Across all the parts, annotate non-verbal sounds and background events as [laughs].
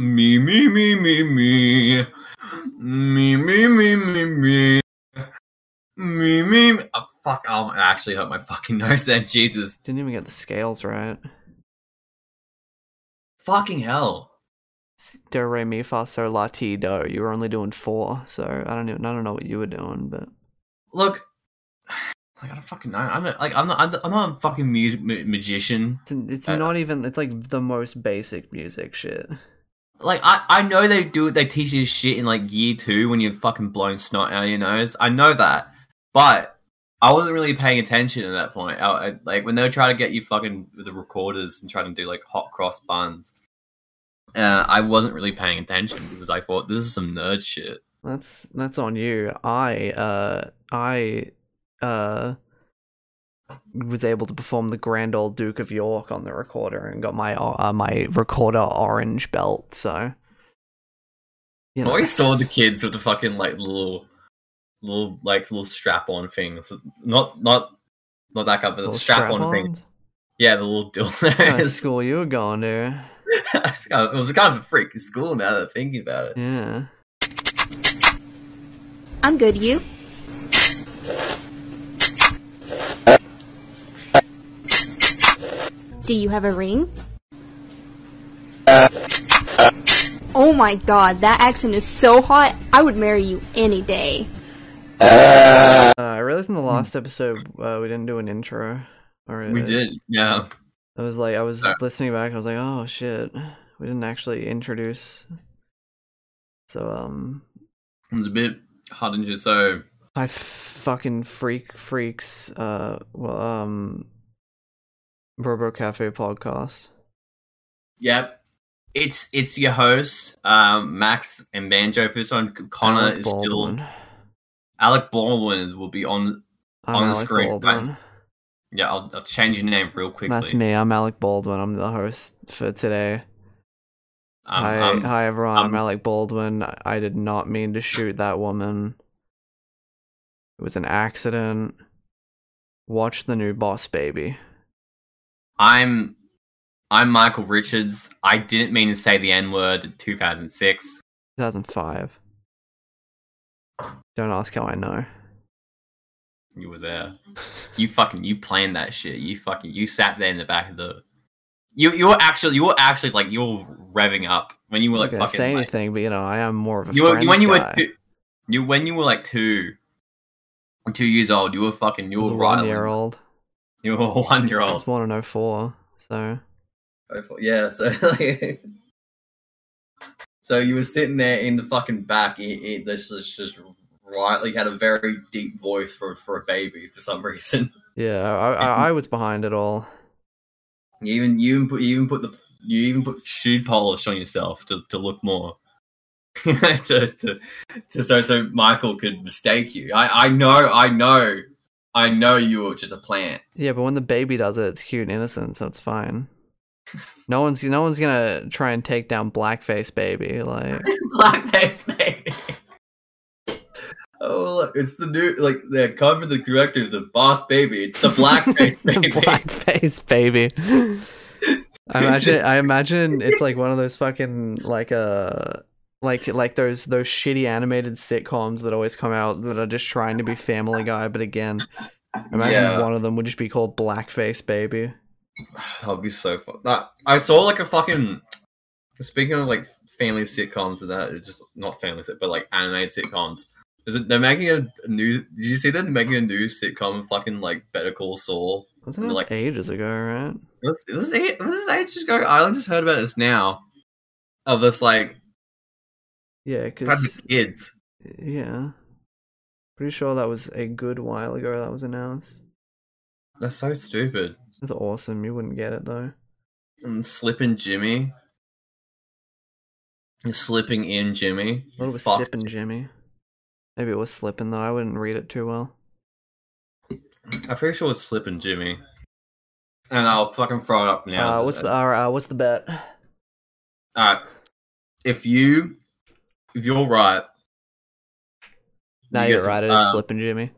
Me, me, me, me, me. Me, me, me, me, me. Me, me, me. Oh, fuck, I actually hurt my fucking [laughs] nose there. Jesus. Didn't even get the scales right. Fucking hell. It's Do re mi fa sol la ti do. You were only doing four, so I don't even I don't know what you were doing, but Look, [sighs] like, I don't fucking know. I'm not, like, I'm not, I'm not- a fucking music ma- magician. it's, it's I- not even. It's like the most basic music shit. Like, I, I know they do they teach you shit in like year two when you're fucking blowing snot out of your nose. I know that. But I wasn't really paying attention at that point. I, I, like, when they were trying to get you fucking with the recorders and trying to do like hot cross buns, uh, I wasn't really paying attention because I thought this is some nerd shit. That's that's on you. I uh I uh was able to perform the Grand Old Duke of York on the recorder and got my uh, my recorder orange belt. So you I always saw the kids with the fucking like little, little like little strap on things. Not not not that kind, but the strap on thing. strap-ons. Yeah, the little What kind of dildos. school you were going to? [laughs] it was kind of a freaking school now that I'm thinking about it. Yeah. I'm good, you? Do you have a ring? Oh my god, that accent is so hot. I would marry you any day. Uh, I realized in the last episode uh, we didn't do an intro. Or We uh, did, yeah. I was like, I was Uh, listening back. I was like, oh shit, we didn't actually introduce. So um, It was a bit hard and just so. I fucking freak freaks. Uh, well, um, Robo Cafe podcast. Yep. It's it's your hosts, um, Max and Banjo. For this one, Connor Alec is still Baldwin. Alec Baldwin will be on. I'm on the Alec screen, Baldwin. Yeah, I'll, I'll change your name real quickly. That's me. I'm Alec Baldwin. I'm the host for today. Um, hi, um, hi everyone. I'm um, Alec Baldwin. I did not mean to shoot that woman. It was an accident. Watch the new Boss Baby. I'm I'm Michael Richards. I didn't mean to say the N word in 2006. 2005. Don't ask how I know. You were there. You fucking you planned that shit. You fucking you sat there in the back of the. You you were actually you were actually like you were revving up when you were like fucking. say like- anything, but you know, I am more of a you were when you guy. were two, you when you were like two, two years old. You were fucking you were a right. one year old. You were a one year I old. was born in 04, so oh Yeah, so [laughs] like, so you were sitting there in the fucking back. It, it this is just right. Like had a very deep voice for for a baby for some [laughs] reason. yeah, I, I, I was behind it all. You even you even put you even put the you even put shoe polish on yourself to, to look more. [laughs] to, to, to so so Michael could mistake you. I I know I know I know you were just a plant. Yeah, but when the baby does it, it's cute and innocent, so it's fine. No one's no one's gonna try and take down blackface baby. Like [laughs] Blackface baby. Oh look, it's the new like the cover the directors of Boss Baby. It's the blackface [laughs] baby. blackface baby. [laughs] I imagine I imagine it's like one of those fucking like uh like like those those shitty animated sitcoms that always come out that are just trying to be Family Guy, but again, imagine Yeah. one of them would just be called Blackface Baby. [sighs] That'd be so fun. That, I saw like a fucking. Speaking of like family sitcoms and that, it's just not family sit, but like animated sitcoms. Is it? They're making a new. Did you see that they're making a new sitcom? Fucking like Better Call Saul. Wasn't it Like- ages ago, right? It was. It was. It was this ages ago. I only just heard about this now. Of this like Yeah, because kids. yeah, pretty sure that was a good while ago. That was announced. That's so stupid. That's awesome. You wouldn't get it though. And slipping Jimmy. Slipping in Jimmy. What was Fuck. sipping Jimmy. Maybe it was slipping though. I wouldn't read it too well. I'm pretty sure it's slipping Jimmy. And I'll fucking throw it up now. uh, what's the uh, what's the bet? Alright. If you you're right. Now you you're right. It is uh, slipping Jimmy.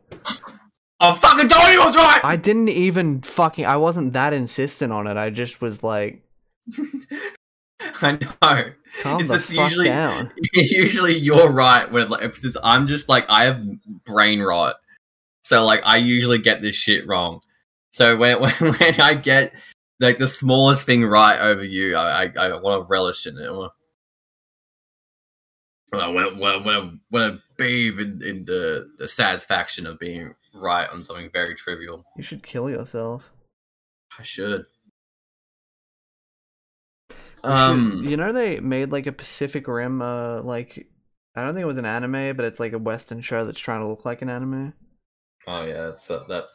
I fucking told you I was right! I didn't even fucking. I wasn't that insistent on it. I just was like, [laughs] I know. Calm It's the just fuck usually- down. [laughs] Usually you're right when like since I'm just like I have brain rot. So like I usually get this shit wrong. So when [laughs] when, when I get like the smallest thing right over you, I I, I want to relish in it. I wanna, I want want want want bathe in, in the the satisfaction of being right on something very trivial. You should kill yourself. I should. You should- Um. you know they made like a Pacific Rim, uh, like I don't think it was an anime, but it's like a Western show that's trying to look like an anime. Oh yeah, that's uh, that.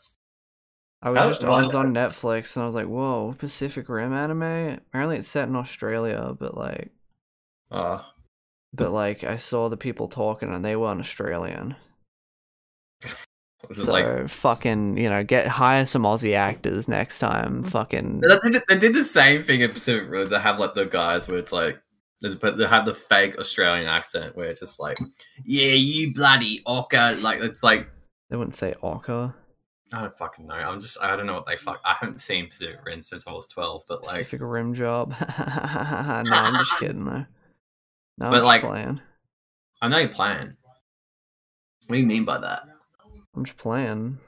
I was just I was on Netflix and I was like, whoa, Pacific Rim anime. Apparently it's set in Australia, but like, Uh, but like I saw the people talking and they weren't Australian. [laughs] So like fucking, you know, get hire some Aussie actors next time. Mm. Fucking They did, they did the same thing in Pacific Rim. They have like the guys where it's like, but they have the fake Australian accent where it's just like, yeah, you bloody orca. Like it's like they wouldn't say Orca. I don't fucking know. I'm just I don't know what they fuck. I haven't seen Pacific Rim since I was twelve, but like, Pacific Rim job. [laughs] no, I'm just kidding though. No, I'm But, like- playing. I know you're playing. What do you mean by that? I'm just playing.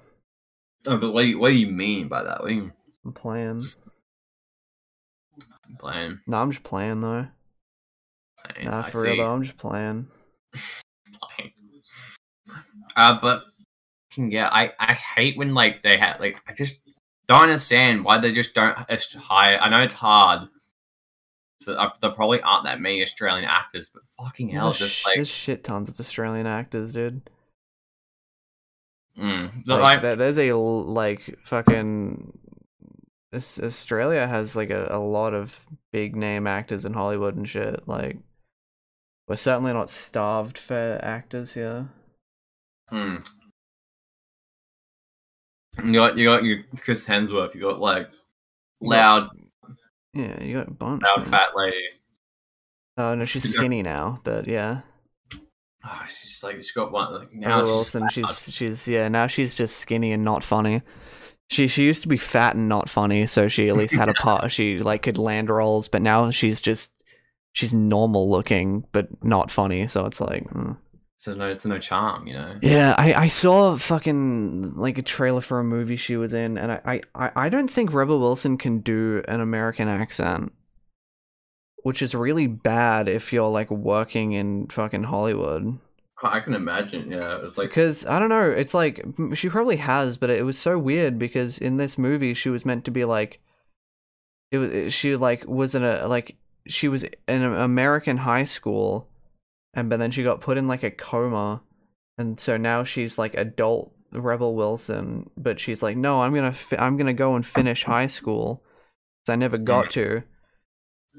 Oh, but what do you, what do you mean by that? What do you mean I'm playing. playing? No, I'm just playing though. playing? Nah, I for real see. though, I'm just playing. playing. [laughs] Uh, but yeah, I I hate when like they have like I just don't understand why they just don't just hire. I know it's hard. So uh, there probably aren't that many Australian actors, but fucking hell, a just sh- like there's shit tons of Australian actors, dude. mm, Like, like, there- there's a like fucking. This, Australia has like a, a lot of big name actors in Hollywood and shit. Like, we're certainly not starved for actors here. mm. you got you got your Chris Hemsworth. You got like loud, Yeah, you got a bunch. man. fat lady. Oh no, she's [laughs] skinny now, but yeah. Oh, she's like she's got one. Like, now Emma she's Wilson, fat. she's she's yeah, now she's just skinny and not funny. She she used to be fat and not funny, so she at least had a [laughs] part. She like could land roles, but now she's just she's normal looking but not funny. So it's like, mm. So no, it's no charm, you know. yeah, I I saw fucking like a trailer for a movie she was in, and I I I- don't think Rebel Wilson can do an American accent, which is really bad if you're like working in fucking Hollywood. I can imagine. Yeah, it's like because I don't know. It's like she probably has, but it was so weird because in this movie she was meant to be like, it was she like was in a like she was in an American high school, and but then she got put in like a coma, and so now she's like adult Rebel Wilson, but she's like, no, I'm gonna fi- I'm gonna go and finish high school, because I never got to.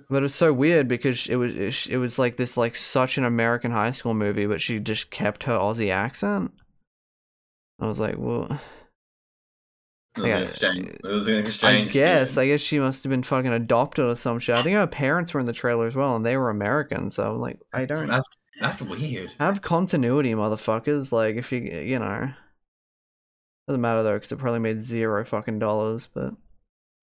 But it was so weird because it was it, was like this like such an American high school movie, but she just kept her Aussie accent. I was like, well, it was an exchange. It was an I guess. I guess she must have been fucking adopted or some shit. I think her parents were in the trailer as well, and they were American. So like, I don't That's that's weird. have continuity, motherfuckers. Like, if you you know, doesn't matter though, because it probably made zero fucking dollars. But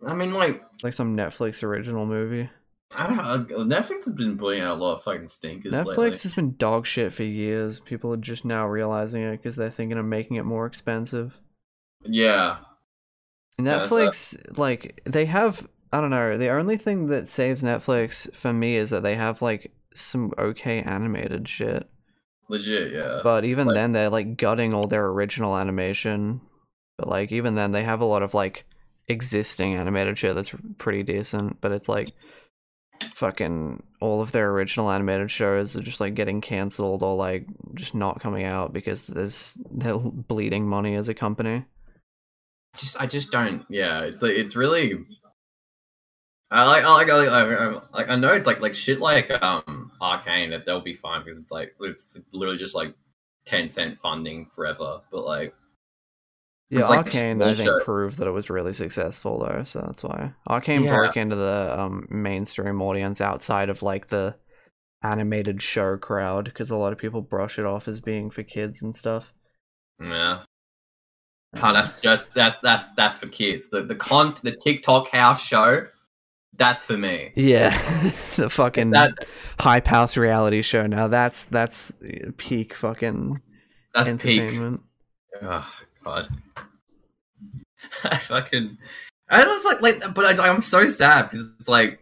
I mean, like like some Netflix original movie. I don't know. Netflix has been putting out a lot of fucking stinkers. Netflix lately. has been dog shit for years. People are just now realizing it because they're thinking of making it more expensive. Yeah, Yeah, Netflix, like, they have. I don't know. The only thing that saves Netflix for me is that they have, like, some okay animated shit. legit. Yeah. But even like- then, they're, like, gutting all their original animation. But, like, even then, they have a lot of, like, existing animated shit that's pretty decent. But it's, like, fucking all of their original animated shows are just, like, getting cancelled or, like, just not coming out because there's they're bleeding money as a company. just I just don't. Yeah, it's like it's really. I like I like I like, I, I, like I know it's like like shit like um Arcane that they'll be fine because it's like it's literally just like Tencent funding forever, but like Yeah, like Arcane, I think, show. proved that it was really successful though, so that's why Arcane Yeah. broke into the um mainstream audience outside of like the animated show crowd because a lot of people brush it off as being for kids and stuff. yeah. Oh, that's just that's that's that's for kids. The the con the TikTok house show That's for me. Yeah, [laughs] the fucking That hype house reality show. Now that's that's peak fucking that's peak. entertainment. Oh god. [laughs] I fucking. I was like, like, but I, I'm so sad because it's like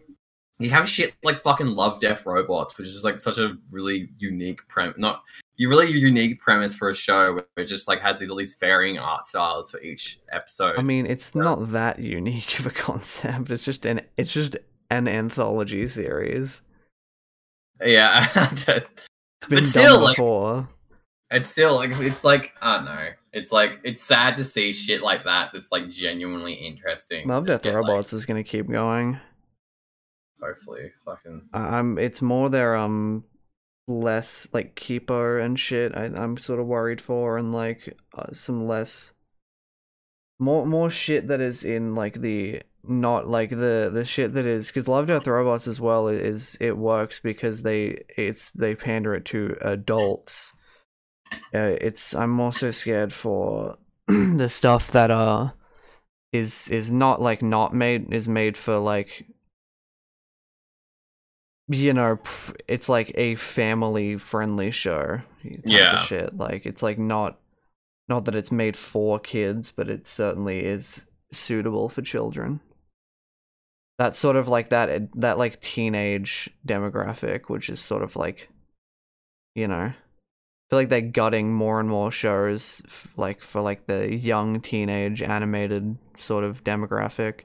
you have shit like fucking Love Death Robots, which is like such a really unique prem. Not you really unique premise for a show where it just like has these all these varying art styles for each episode. I mean, it's not that unique of a [laughs] concept. It's just an it's just an anthology series. yeah, [laughs] It's been done still, like- before. it's still like it's like I don't know. It's like it's sad to see shit like that. That's like genuinely interesting. Love Death get, like, Robots is gonna keep going. hopefully, fucking I'm. It's more their um less like keeper and shit. I, I'm sort of worried for and like uh, some less more more shit that is in like the not like the the shit that is because Love Death Robots as well is it works because they it's they pander it to adults. Uh, it's I'm also scared for [clears throat] the stuff that uh is is not like not made is made for like you know it's like a family friendly show type Yeah. of shit like it's like not not that it's made for kids but it certainly is suitable for children that sort of like that that like teenage demographic which is sort of like you know I feel like they're gutting more and more shows f- like for like the young teenage animated sort of demographic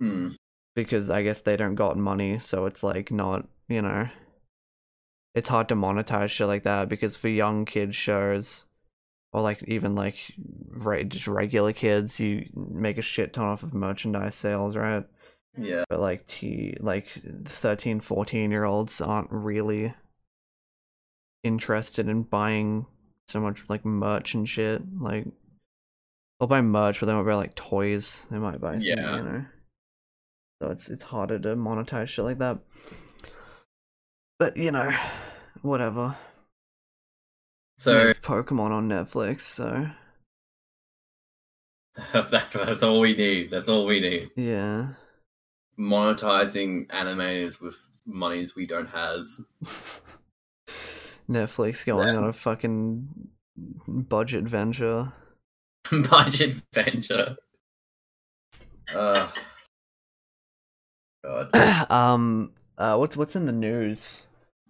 hmm. Because I guess they don't got money, so it's like not, you know, it's hard to monetize shit like that because for young kids shows or like even like right just regular kids, you make a shit ton off of merchandise sales, right? yeah. But like t like 13, 14 year olds aren't really interested in buying so much like merch and shit. Like they'll buy merch, but they won't buy like toys. They might buy something, Yeah. you know. So it's it's harder to monetize shit like that. But you know, whatever. So Pokemon on Netflix, so [laughs] that's that's that's all we need. That's all we need. yeah. Monetizing animators with monies we don't has. [laughs] Netflix going Yeah. on a fucking budget venture. [laughs] Budget venture. Uh, God. [clears throat] um uh what's what's in the news?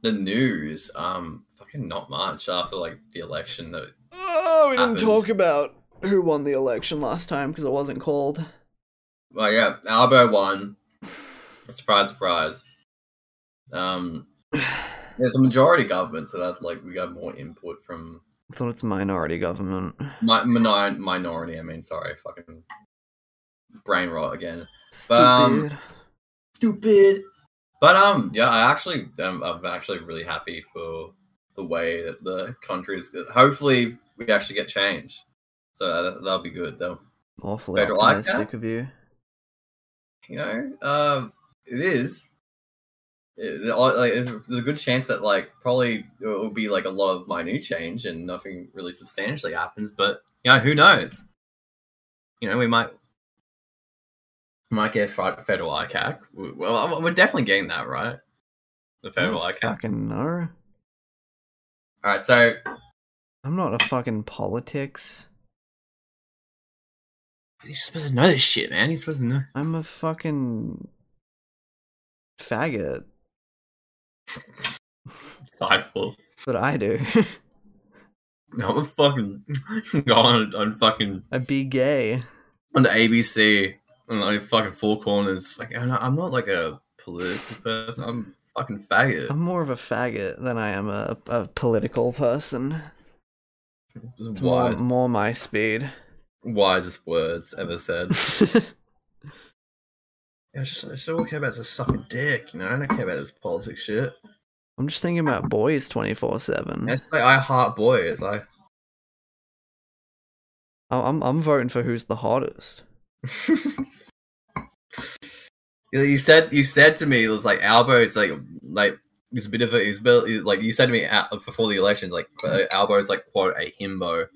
The news. Um, fucking not much after like the election. That Oh, we didn't talk about who won the election last time because it wasn't called. well, yeah, Albo won. [sighs] Surprise, surprise. Um, there's a majority government, so that's like we got more input from I thought it's minority government. mi- minor- minority. I mean, sorry, fucking brain rot again. Stupid. um, Stupid. But um, yeah, I actually, um, I'm actually really happy for the way that the country is. Hopefully, we actually get change. So that, that'll be good, though. Awfully Federal like optimistic that? of you. You know, um, it is. It, like, there's there's a good chance that like probably it will be like a lot of minute change and nothing really substantially happens. But you know, who knows? You know, we might we might get federal ICAC. Well, we're definitely getting that right. The federal don't ICAC. fucking know. All right, so I'm not a fucking politics. you're supposed to know this shit, man. You're supposed to know. I'm a fucking faggot. [laughs] Sideful. That's what I do. No, [laughs] I'm fucking [laughs] go on on fucking I'd be gay. on the ABC and like fucking four corners. Like I'm not, I'm not like a political person. I'm fucking faggot. I'm more of a faggot than I am a, a political person. It's more, more my speed. wisest words ever said. [laughs] Yeah, it's just, it's all I care about is just sucking dick, you know. I don't care about this politics shit. I'm just thinking about boys 24 7. It's like I heart boys. I I'm, I'm voting for who's the hottest. You said you said to me it was like Albo. It's like like he's a bit of a he's a bit, like you said to me uh, before the election like uh, Albo is like quote a himbo,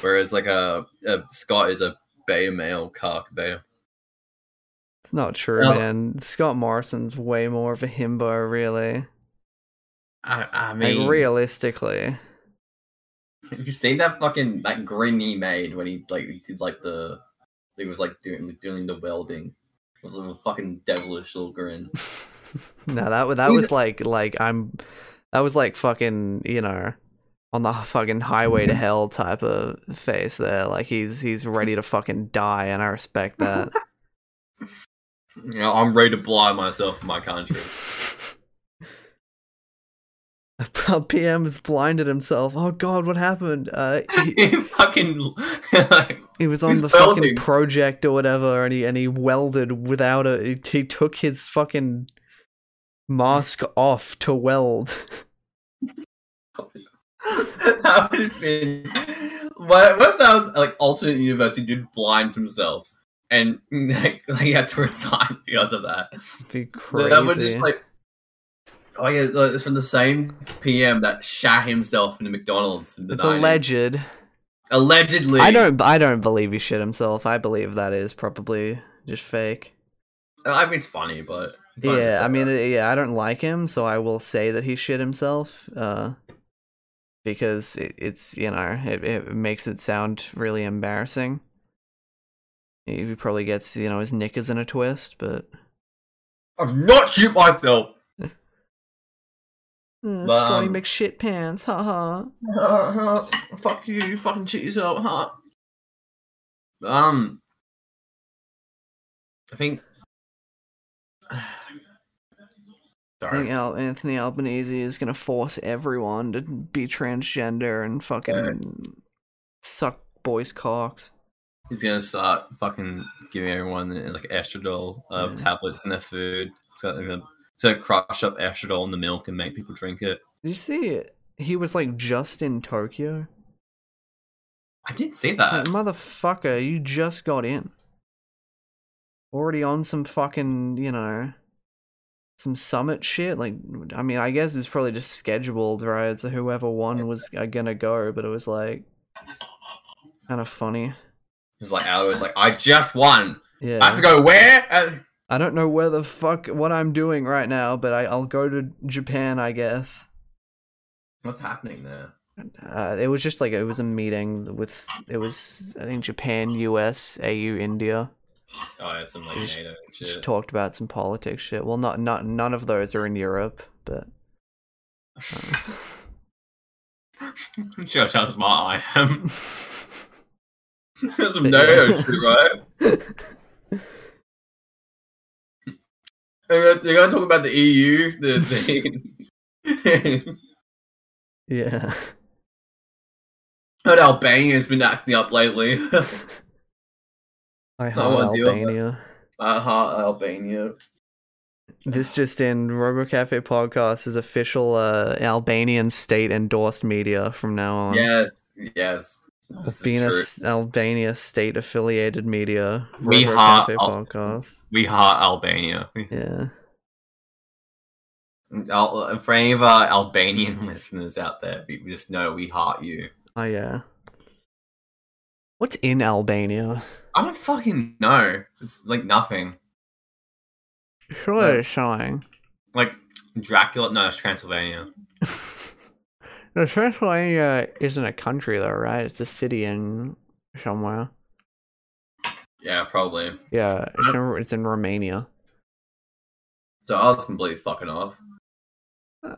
whereas like a, a Scott is a bay male cuck beta. It's not true, Well- man. Scott Morrison's way more of a himbo, really. I, I Like, mean, realistically. have you seen that fucking that grin he made when he like he did like the he was like doing doing the welding. It was like, a fucking devilish little grin. [laughs] no, that wa- that He's- was like like I'm that was like fucking, you know, on the fucking highway to hell type of face there. Like he's he's ready to fucking die and I respect that. [laughs] You know, I'm ready to blind myself for my country. [laughs] PM's [laughs] blinded himself. Oh god, what happened? Uh he, [laughs] fucking. [laughs] he was on the fucking project or whatever and he and he welded without a he, he took his fucking mask off to weld. that would have been. What, what if that was like alternate universe? He did blind himself, and like, like he had to resign because of that. Be crazy. That would just like. Oh yeah, it's from the same PM that shat himself in the McDonald's. In the it's 90s. alleged. Allegedly, I don't. I don't believe he shit himself. I believe that is probably just fake. I mean, it's funny, but it's Yeah, I mean, it, yeah, I don't like him, so I will say that he shit himself. Uh, because it, it's you know it, it makes it sound really embarrassing. He probably gets you know his knickers in a twist, but I've not shoot myself. Uh, But, Scotty um, McShit pants, haha. [laughs] Fuck you, you fucking cheat yourself, huh? Um, I think. [sighs] I Sorry. think Al- Anthony Albanese is gonna force everyone to be transgender and fucking suck boys' cocks. He's gonna start fucking giving everyone like estradiol uh, Yeah. tablets in their food. So gonna, so crush up estradiol in the milk and make people drink it. Did you see it? He was like just in Tokyo. I did see Like, that. motherfucker, you just got in. Already on some fucking, you know, some summit shit. Like, I mean, I guess it's probably just scheduled, right? So whoever won was uh, gonna go, but it was like kind of funny. It's like Albo was like, I just won. Yeah. I have to go where? Uh, I don't know where the fuck what I'm doing right now, but I, I'll go to Japan, I guess. What's happening there? Uh, it was just like it was a meeting with it was I think Japan, US, AU, India. Oh, yeah, some like Just- NATO Just shit. talked about some politics shit. Well, not not none of those are in Europe, but I'm sure how smart I am. [laughs] There's [laughs] some NATO shit, right? [laughs] They're gonna, talk about the EU. The, the [laughs] yeah. [laughs] But Albania's been acting up lately. [laughs] I heart wanna deal with Albania. I heart Albania. This just in RoboCafe podcast is official uh, Albanian state endorsed media from now on. Yes, yes. Albania. Albania state affiliated media. We heart Al-. We heart Albania. [laughs] Yeah. Al- For any of our Albanian [laughs] listeners out there, we just know we heart you. Oh yeah. What's in Albania? I don't fucking know. It's like nothing. Sure, showing. Like Dracula. No, it's Transylvania. [laughs] No, Transylvania uh, isn't a country though, right? It's a city in somewhere. Yeah, probably. Yeah, it's in, it's in Romania. So I was completely fucking off. Uh,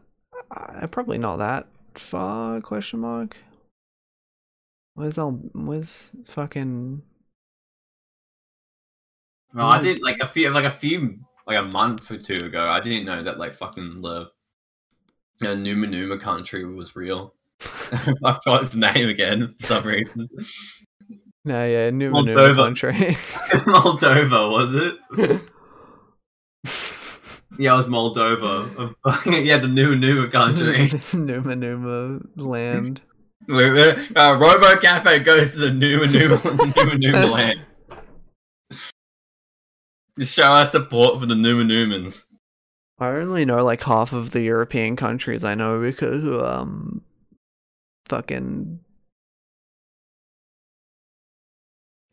uh probably not that far? Question mark. Where's all? Where's fucking? No, I hmm. did like a few, like a few, like a month or two ago. I didn't know that like fucking the uh, Numa Numa country was real. [laughs] I forgot its name again for some reason. No, yeah, New Moldova. [laughs] country. Moldova was it? [laughs] Yeah, it was Moldova. yeah, the Numa Numa country. Numa Numa land. uh, Robo Cafe goes to the Numa Numa Numa Numa land. Show our support for the Numa Numans. I only know like half of the European countries I know because um, fucking,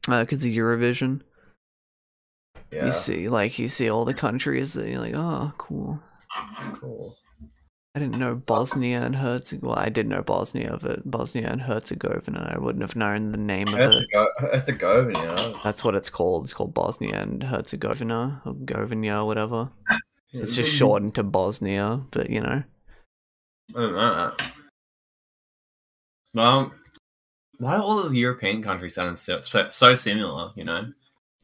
uh, because of Eurovision. Yeah. You see, like you see all the countries that you're like, oh, cool. Cool. I didn't know Bosnia and Herzegovina. Well, I did know Bosnia, but Bosnia and Herzegovina. I wouldn't have known the name of It's it. a go. It's a Governor. That's what it's called. It's called Bosnia and Herzegovina or Govina or whatever. It's just shortened to Bosnia, but you know. I don't know. Well, why do all the European countries sound so, so, so similar? You know.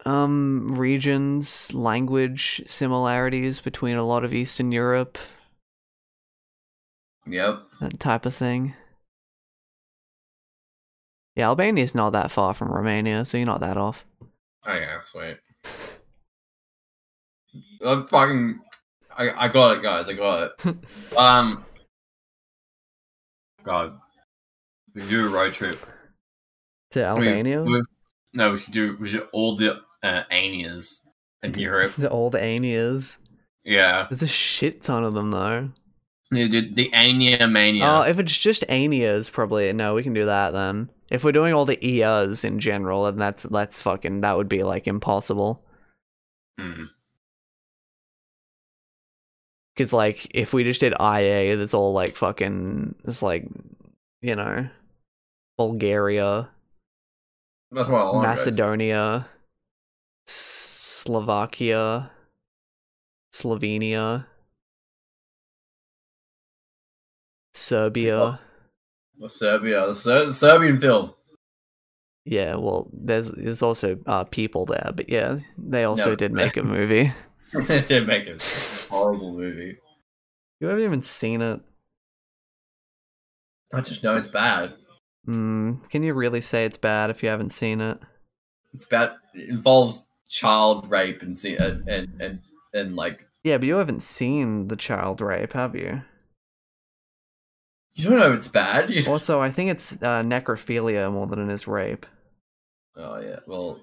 Um, regions, language similarities between a lot of Eastern Europe, Yep. that type of thing. Yeah, Albania's not that far from Romania, so you're not that off. Oh yeah, sweet. [laughs] I'm fucking. I, I got it, guys. I got it. [laughs] um. God. We do a road trip. To We- Albania? we- no, we should do. We should all the uh, Anias in [laughs] Europe. To all the Anias. Yeah. There's a shit ton of them though. Yeah, dude, the Ania mania. Oh, if it's just Anias, probably no. We can do that then. If we're doing all the Ias in general, then that's that's fucking that would be like impossible. Hmm. Because like if we just did IA, there's all like fucking it's like you know Bulgaria, That's what I want. guys. Macedonia, Slovakia, Slovenia, Serbia. The Serbia, the, Ser- Serbian film. Yeah, well, there's there's also uh, people there, but yeah, they also No, did make a movie. [laughs] it did make a horrible movie. You haven't even seen it. I just know it's bad. Mm, can you really say it's bad if you haven't seen it? It's bad. It involves child rape and see and and and, and like Yeah, but you haven't seen the child rape, have you? you don't know it's bad. [laughs] You... Also, I think it's uh, necrophilia more than it is rape. Oh yeah, well.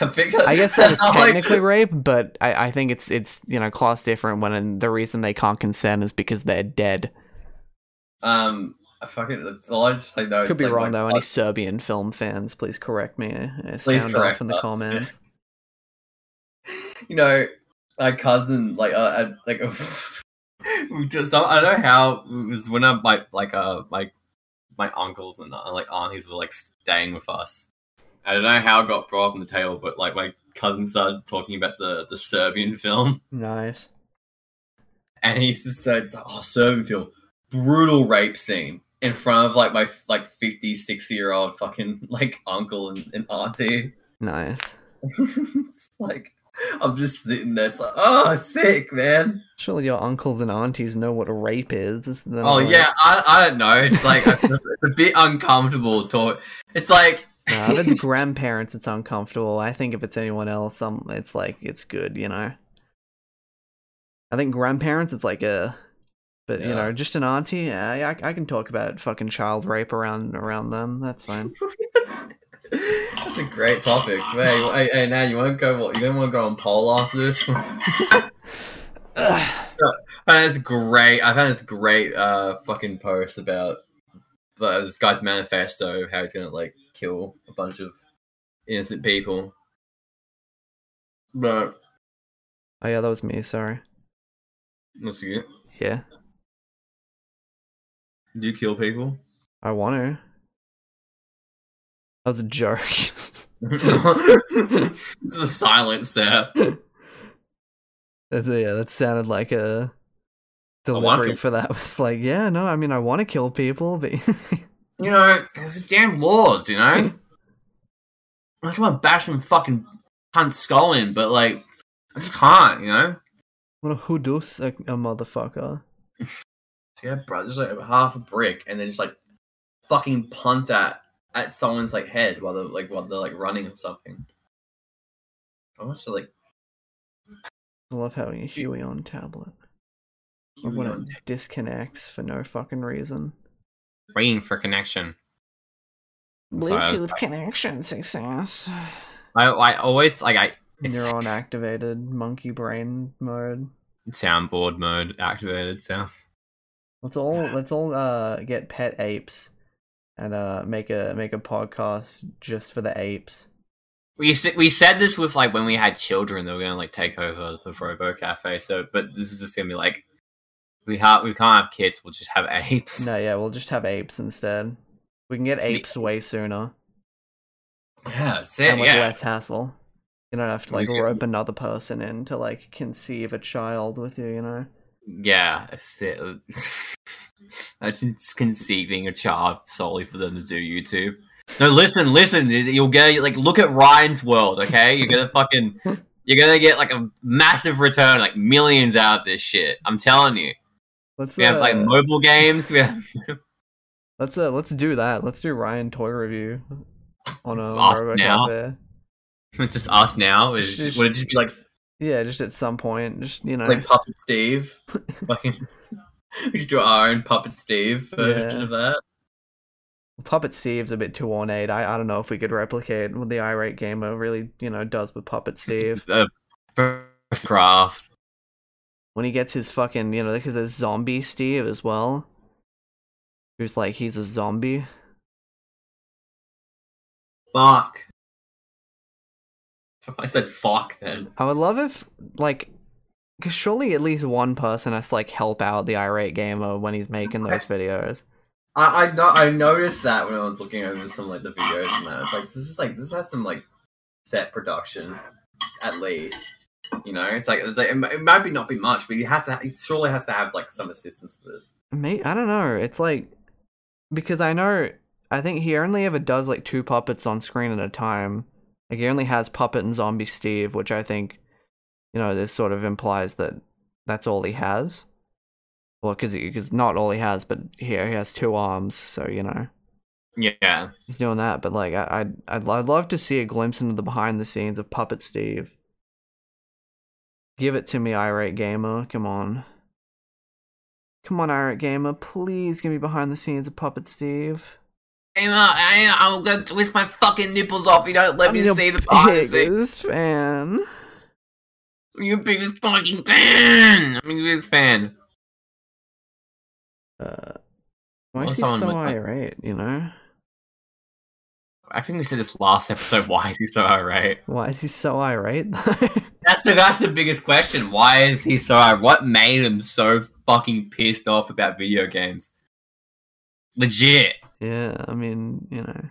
[laughs] I I guess that is [laughs] I'm like- technically rape, but I, I think it's it's you know class different when the reason they can't consent is because they're dead. Um, I fucking all I just like know. Could be like, wrong my though. cousin- Any Serbian film fans, please correct me. Uh, Please sound correct off in the us. comments. [laughs] you know, my cousin, like, uh, uh, like, we just, I don't know how it was when I'm like, like, uh, my, my uncles and uh, like aunties were like staying with us. I don't know how it got brought up on the table, but like my cousin started talking about the the Serbian film, [laughs] Nice. and he just said, "Oh, Serbian film, brutal rape scene." In front of like my like 50, 60 year old fucking like uncle and, and auntie. Nice. [laughs] it's like I'm just sitting there. It's like, oh, sick, man. Surely your uncles and aunties know what a rape is. Oh like- yeah, I, I don't know. It's like [laughs] it's a bit uncomfortable. Talk. It's like Nah, if it's grandparents, it's uncomfortable. I think if it's anyone else, um, it's like it's good, you know. I think grandparents, it's like a, but you know, just an auntie. Yeah, I, I can talk about fucking child rape around around them. That's fine. [laughs] that's a great topic. Hey, hey, hey now you want to go? What you don't want to go on poll after this? [laughs] I found this great. I found this great uh fucking post about uh, this guy's manifesto how he's gonna like kill a bunch of innocent people. But oh yeah, that was me. Sorry. what's good? Yeah, Do you kill people? I want to. That was a joke. [laughs] There's a silence [laughs] there. Yeah, that sounded like a delivery for that [laughs] was like, yeah, no, I mean, I want to kill people, but You know, there's damn laws, you know? I just want to bash some fucking cunt skull in, but like, I just can't, you know? what a hudus a, a motherfucker. Yeah, bro, just like half a brick and then just like fucking punt at at someone's like head while they're like while they're like running or something. I want to like I love having a Huey on tablet. Or when it disconnects for no fucking reason. Waiting for connection. Sorry, I was- Bluetooth connection success. I I always like I it's Neuron activated, monkey brain mode. soundboard mode activated sound. Let's all let's all uh get pet apes and uh make a make a podcast just for the apes. we s- we said this with like when we had children that were gonna like take over the Robo Cafe. So, but this is just gonna be like we have we can't have kids. We'll just have apes. No, yeah, we'll just have apes instead. We can get Yeah. apes way sooner Yeah, it, and with yeah. less hassle. You don't have to like rope another person in to like conceive a child with you. You know. Yeah, that's it. [laughs] That's conceiving a child solely for them to do YouTube. No, listen, listen. You'll get like look at Ryan's world. Okay, you're gonna fucking [laughs] you're gonna get like a massive return, like millions out of this shit. I'm telling you. Let's We have like uh, mobile games. We have [laughs] let's uh let's do that. Let's do Ryan toy review on a Us now? Cafe. it's [laughs] just us now. Just, would it just be like Yeah, just at some point, just you know. like Puppet Steve? [laughs] Fucking, we just do our own Puppet Steve version Yeah. of that. Puppet Steve's a bit too ornate. I, I don't know if we could replicate what the irate gamer really, you know, does with Puppet Steve. Uh, craft. When he gets his fucking, you know, because there's Zombie Steve as well. Who's like, he's a zombie. Fuck. [laughs] I said fuck then. I would love if, like, because surely at least one person has to, like, help out the irate gamer when he's making those [laughs] videos. I I, no, I noticed that when I was looking over some like the videos and that. It's like this is like this has some like set production at least. You know, it's like it's like it, might be not be much, but he has to. He surely has to have like some assistance for this. May I don't know. It's like because I know I think he only ever does like two puppets on screen at a time. Like he only has puppet and zombie Steve, which I think you know this sort of implies that that's all he has. Well, because because not all he has, but here he has two arms, so you know Yeah, he's doing that. But like I I'd I'd, I'd love to see a glimpse into the behind the scenes of Puppet Steve. Give it to me, irate gamer. Come on. Come on, irate gamer. Please give me behind the scenes of Puppet Steve. Gamer, I, I'm gonna twist my fucking nipples off. You don't let I'm me see the behind the scenes. biggest fan. I'm your biggest fucking fan. I'm your biggest fan. Uh, why is he so irate? You know, I think we said this last episode. Why is he so irate? why is he so irate? [laughs] That's the that's the biggest question. Why is he so? What made him so fucking pissed off about video games? Legit. yeah, I mean, you know,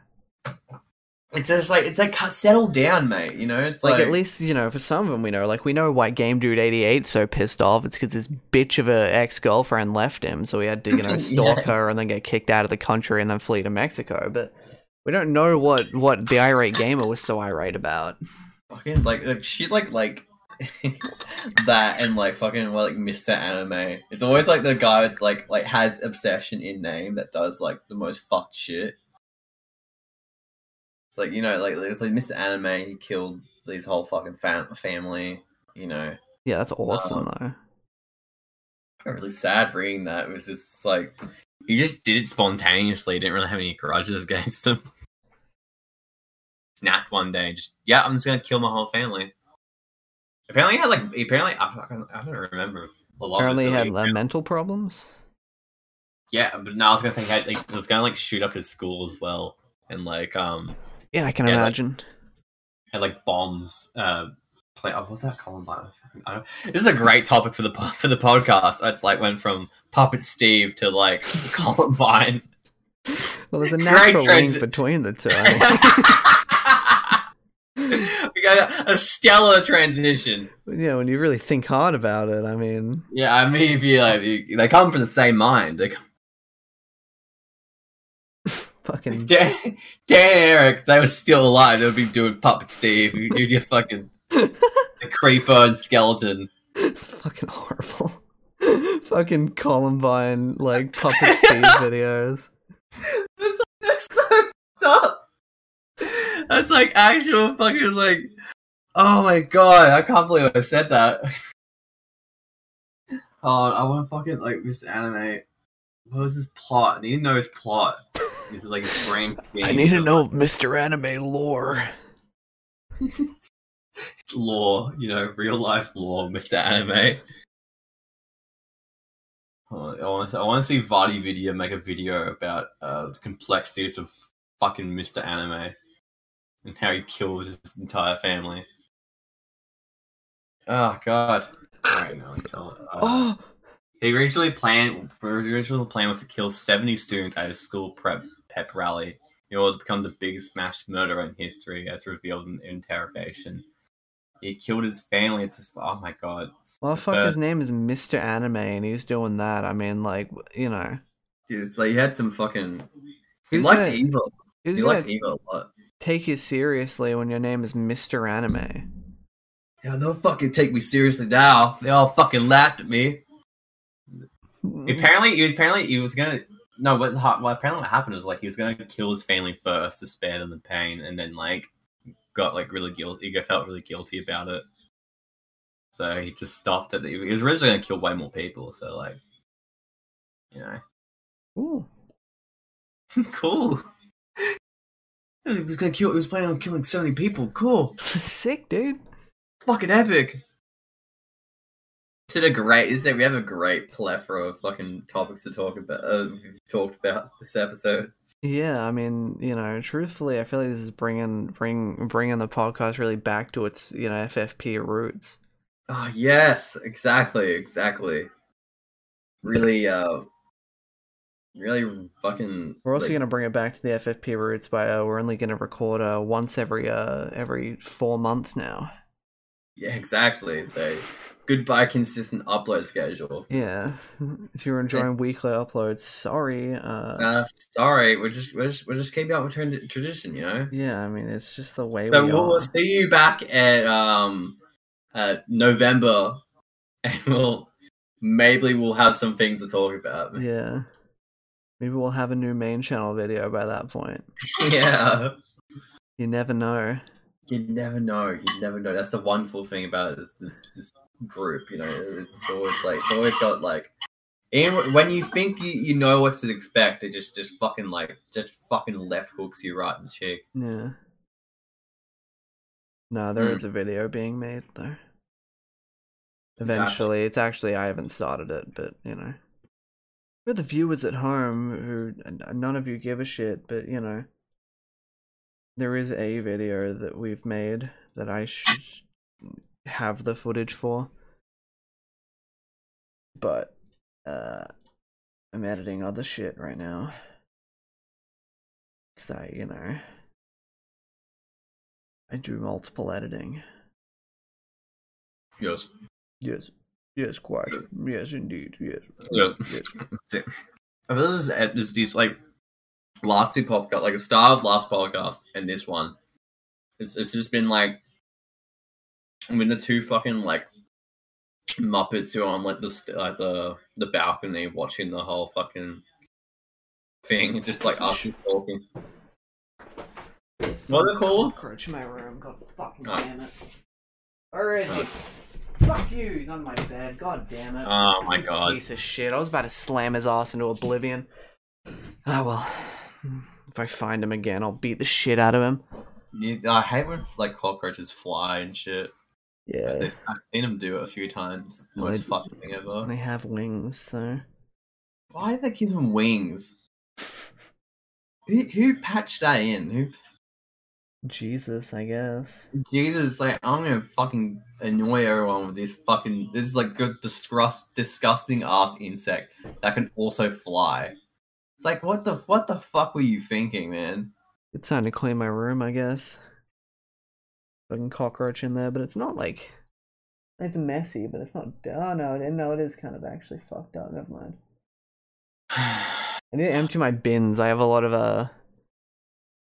It's just like it's like settle down, mate. You know, it's like, like, at least you know for some of them we know, like we know why Game Dude eighty eight so pissed off. It's because his bitch of a ex girlfriend left him, so he had to you know [laughs] stalk Yeah. her and then get kicked out of the country and then flee to Mexico. But we don't know what what the irate gamer was so irate about. fucking like like shit like like [laughs] that and like fucking well, like Mr. Anime. It's always like the guy that's like like has obsession in name that does like the most fucked shit. It's like you know like it's like Mr. Anime. He killed his whole fucking fam- family. You know, Yeah, that's awesome Um, though. got really sad reading that. It was just like he just did it spontaneously. Didn't really have any grudges [laughs] against them. Snapped one day, just yeah, I'm just gonna kill my whole family. Apparently, he had like apparently I, I don't remember a lot. Apparently, had like, mental problems. yeah, but now I was gonna say he had like was gonna like shoot up his school as well, and like um Yeah, I can Yeah, like- imagine. had like bombs. Uh, play. Oh, what's that Columbine? I don't, this is a great topic for the for the podcast. It's like went from Puppet Steve to like [laughs] Columbine. Well, there's a natural link between the two. [laughs] [laughs] I we got a, a stellar transition. yeah, when you really think hard about it, I mean, Yeah, I mean, if you like, you, they come from the same mind. They come, [laughs] fucking [laughs] Dan, Dan Eric, they were still alive. They would be doing Puppet Steve. You- You'd get fucking [laughs] the creeper and skeleton. it's fucking horrible. fucking Columbine like puppet Steve videos. That's, that's so fucked up. [laughs] That's like actual fucking like. Oh my god! I can't believe I said that. [laughs] Oh, I want to fucking like Miss Anime. What was his plot? I need to know his plot. [laughs] It's like his brain. I need to know Mr. Anime lore. lore, you know, real life lore, Mr. Anime. Oh, I want to. I want to see Vardy video make a video about uh, the complexities of fucking Mr. Anime. And how he killed his entire family. Oh god. Alright, now tell. Uh, Oh, He originally planned for his original plan was to kill 70 students at a school prep pep rally in order to become the biggest mass murderer in history, as revealed in the interrogation. He killed his family. It's just oh my god. well, The fuck. His name is Mr. Anime, and he's doing that. I mean, like, you know, It's like he had some fucking. He liked gonna- evil. who's He gonna liked evil a lot. Take you seriously when your name is Mr. Anime? Yeah, they'll fucking take me seriously now. They all fucking laughed at me. Mm-hmm. Apparently, he apparently he was gonna. No, what, ha- what apparently what happened was like he was gonna kill his family first to spare them the pain, and then like got like really guilty. He felt really guilty about it, so he just stopped at the. He was originally gonna kill way more people, so like, you know, Ooh. [laughs] cool. He was gonna kill. He was planning on killing seventy people. Cool. [laughs] Sick, dude. fucking epic. It's a great. Is that we have a great plethora of fucking topics to talk about. Uh, we've talked about this episode. Yeah, I mean, you know, truthfully, I feel like this is bringing bring bringing the podcast really back to its you know FFP roots. Oh yes, exactly, exactly. Really, uh, really fucking. We're also like- gonna bring it back to the FFP roots by uh, we're only gonna record uh once every uh every four months now. Yeah, exactly. So, goodbye consistent upload schedule. Yeah, [laughs] if you're enjoying weekly uploads, sorry. Uh, Uh, sorry, we're just we're just, we're just keeping up with tradition, you know. yeah, I mean it's just the way So we we'll, are. we'll see you back at um uh November, [laughs] and we'll maybe we'll have some things to talk about. Yeah, maybe we'll have a new main channel video by that point. [laughs] yeah. You never know. You never know. You never know. That's the wonderful thing about this this, this group. You know, it's always like it's always got like. even when you think you, you know what to expect, it just just fucking like just fucking left hooks you right in the cheek. Yeah. No, there Hmm. is a video being made though. Eventually, it's actually I haven't started it, but you know, for the viewers at home who none of you give a shit, but you know, there is a video that we've made that I should have the footage for, but uh, I'm editing other shit right now because I, you know. I do multiple editing. Yes. Yes. Yes, quite. Yes, indeed. Yes. Yeah. Yes. I feel this is this is these like last two podcast, like a star of last podcast and this one. It's it's just been like I mean the two fucking like Muppets who are on like the like the the balcony watching the whole fucking thing. It's just like us just talking. What are they called? Cockroach in my room. God fucking damn it. Where is he? Oh. Fuck you. He's on my bed. God damn it. Oh my god. Piece of shit. I was about to slam his ass into oblivion. Ah well. If I find him again, I'll beat the shit out of him. I hate when like cockroaches fly and shit. Yeah. I've seen them do it a few times. It's the most they- fucking thing ever. They have wings, so. Why did they give them wings? Who, who patched that in? Who? Jesus, I guess. Jesus, like I'm gonna fucking annoy everyone with this fucking. This is like good, disgust, disgusting ass insect that can also fly. It's like what the what the fuck were you thinking, man? It's time to clean my room, I guess. Fucking cockroach in there, but it's not like it's messy, but it's not. Oh no, no, it is kind of actually fucked up. Never mind. [sighs] I need to empty my bins. I have a lot of uh,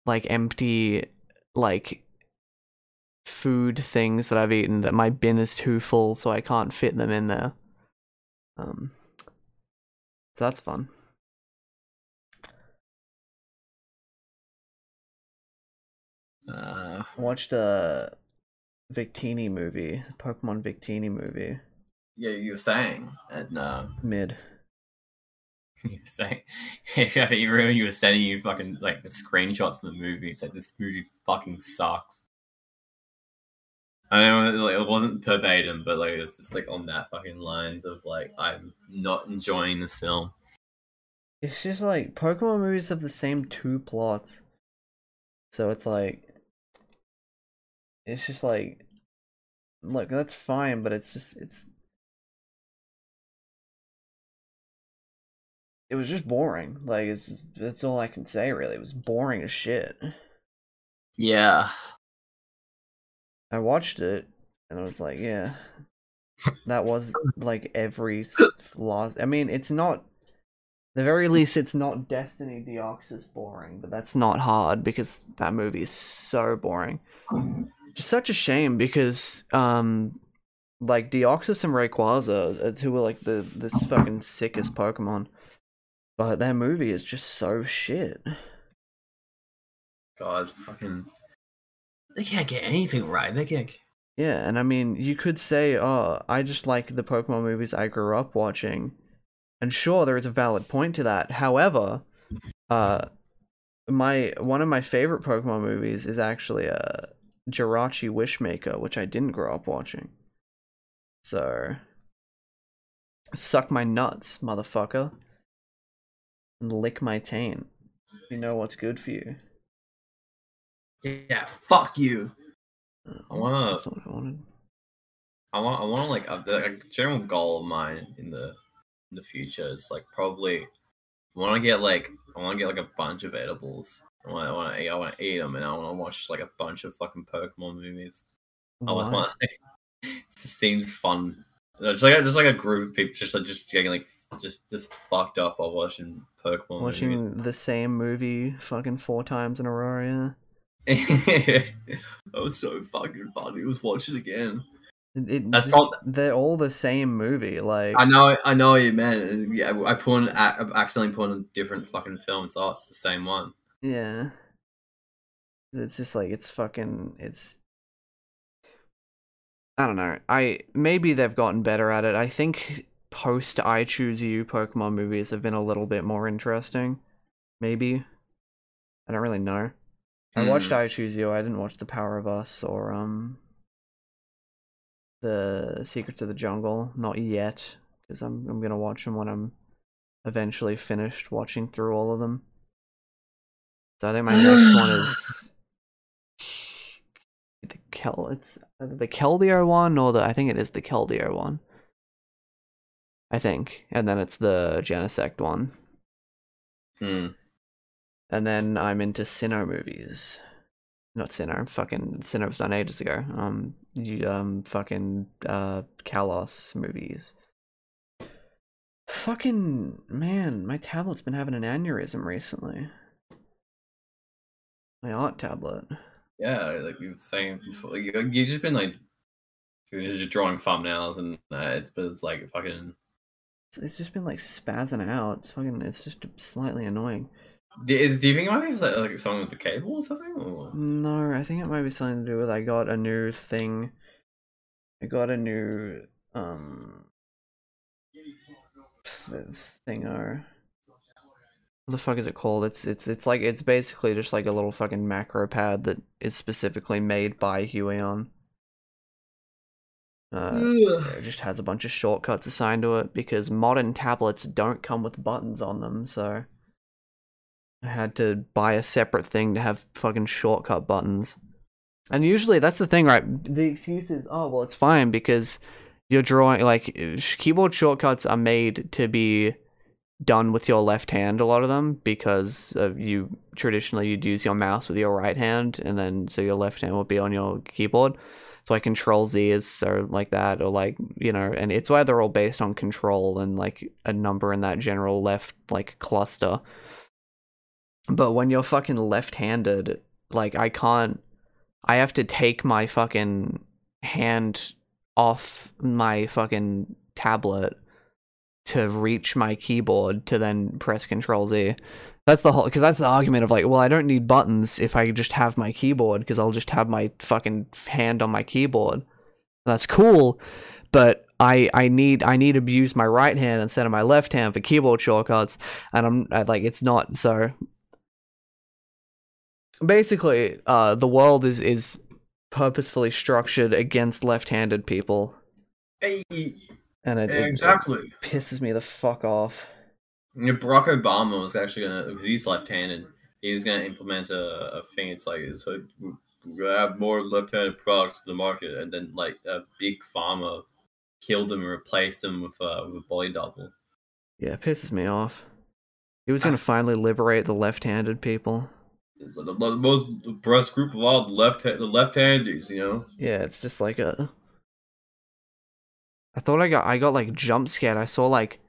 like empty, like food things that I've eaten that my bin is too full, so I can't fit them in there. Um, so that's fun. uh, I watched a Victini movie, Pokemon Victini movie. yeah, you were saying, and uh, Mid. [laughs] you were saying, you remember you were sending you fucking like the screenshots of the movie. It's like this movie fucking sucks. I know like, it wasn't verbatim, but like it's just like on that fucking lines of like I'm not enjoying this film. It's just like Pokemon movies have the same two plots. So it's like it's just like, look, that's fine, but it's just it's. It was just boring. Like it's just, that's all I can say. Really, it was boring as shit. Yeah. I watched it and I was like, yeah, that was like every last. I mean, it's not. The very least, it's not Destiny Deoxys boring, but that's not hard because that movie is so boring. Just such a shame because, um, like Deoxys and Rayquaza are two are like the this fucking sickest Pokemon, but their movie is just so shit. God, fucking. They can't get anything right. They can't. Yeah, and I mean, you could say, "Oh, I just like the Pokemon movies I grew up watching," and sure, there is a valid point to that. However, uh, my one of my favorite Pokemon movies is actually a uh, Jirachi Wishmaker, which I didn't grow up watching. So, suck my nuts, motherfucker, and lick my taint. You know what's good for you. Yeah, fuck you. I mm, wanna- That's not what I wanted. I want. I want to like a, a general goal of mine in the in the future is like probably. I want to get like I want to get like a bunch of edibles. I want. I want to. I want to eat them, and I want to watch like a bunch of fucking Pokemon movies. I was Why? want. [laughs] it just seems fun. It's like a, just like a group of people, just like just getting like just just fucked up while watching Pokemon Watching movies. the same movie fucking four times in a row, yeah. [laughs] that was so fucking funny. It was watch it again. It, That's they're all the same movie. Like I know, I know you meant. Yeah, I put on, I accidentally put on a different fucking film. So it's the same one. yeah, it's just like it's fucking it's. I don't know. I maybe they've gotten better at it. I think post I Choose You Pokemon movies have been a little bit more interesting. Maybe. I don't really know. I watched Hmm. I Choose You. I didn't watch The Power of Us or um the Secrets of the Jungle. Not yet, because I'm I'm gonna watch them when I'm eventually finished watching through all of them. So I think my next one is [sighs] the Kel. It's either the Keldeo one or the I think it is the Keldeo one. I think, and then it's the Genesect one, Hmm. and then I'm into Sinnoh movies. Not Sinnoh, fucking Sinnoh was done ages ago. Um, you um fucking uh Kalos movies. Fucking man, my tablet's been having an aneurysm recently. My art tablet. Yeah, like you were saying before, like, you you've just been like, you're just drawing thumbnails and uh, it's but it's like fucking. It's, just been like spazzing out. It's fucking. It's just slightly annoying. Is, do you think it might be like, like something with the cable or something? Or? No, I think it might be something to do with I got a new thing. I got a new um th- thingo. What the fuck is it called? It's it's it's like it's basically just like a little fucking macro pad that is specifically made by Huion. Uh, it just has a bunch of shortcuts assigned to it because modern tablets don't come with buttons on them, so I had to buy a separate thing to have fucking shortcut buttons. And usually that's the thing, right? The excuse is, oh, well, it's fine because you're drawing, like, keyboard shortcuts are made to be done with your left hand, a lot of them, because of you traditionally you'd use your mouse with your right hand, and then so your left hand would be on your keyboard. So like control Z is so like that, or like you know, and it's why they're all based on control and like a number in that general left like cluster. But when you're fucking left-handed, like I can't, I have to take my fucking hand off my fucking tablet to reach my keyboard to then press Control Z. That's the whole because that's the argument of like, well, I don't need buttons if I just have my keyboard because I'll just have my fucking hand on my keyboard. That's cool, but I I need I need to use my right hand instead of my left hand for keyboard shortcuts, and I'm I, like it's not so. Basically, uh, the world is is purposefully structured against left-handed people, Hey, and it, it- exactly. it pisses me the fuck off. Yeah, Barack Obama was actually gonna because he's left-handed. He was gonna implement a, a thing. It's like so we're gonna have more left-handed products to the market, and then like a big pharma killed him and replaced him with, uh, with a body double. Yeah, it pisses me off. He was gonna finally liberate the left-handed people. It's like the, the most oppressed group of all the left the left-handers, you know. Yeah, it's just like a. I thought I got I got like jump scared. I saw like.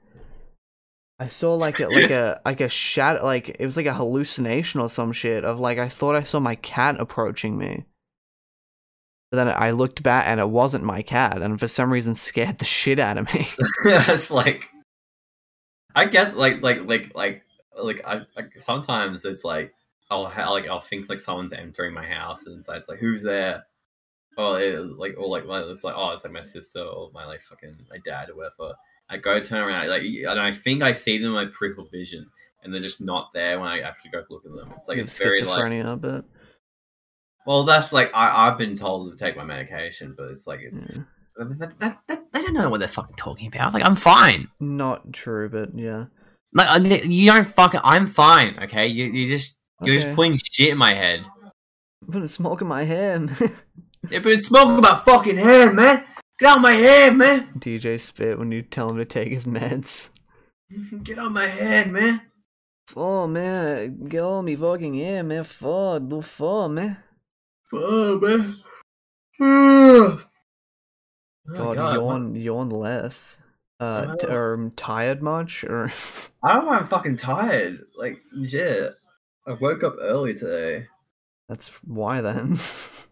I saw like a like a like a shadow like it was like a hallucination or some shit of like I thought I saw my cat approaching me. But then I looked back and it wasn't my cat, and for some reason scared the shit out of me. [laughs] it's like I get like like like like like I like sometimes it's like I'll like I'll think like someone's entering my house and so it's like who's there? Oh, eh, it, like or like it's like oh it's like my sister or my like fucking my dad or whatever. I go turn around like and I think I see them in my peripheral vision and they're just not there when I actually go look at them. It's like have it's very like schizophrenia, but well that's like I I've been told to take my medication, but it's like it, yeah. that, that, that, they don't know what they're fucking talking about. Like I'm fine. not true. But yeah, Like you don't fucking. I'm fine. Okay, you you just you're Okay. just putting shit in my head. put a smoke in my head. [laughs] Yeah, but it's smoking my fucking head, man. Get out of my head, man. DJ spit when you tell him to take his meds. [laughs] Get out of my head, man. Oh man, get on me fucking head, man. Fuck, do fuck, man. Fuck, man. Oh, [sighs] God, God, yawn, yawn less. Uh, t- know. or um, tired much? Or [laughs] I don't know. I'm fucking tired. Like shit. I woke up early today. that's why then. [laughs]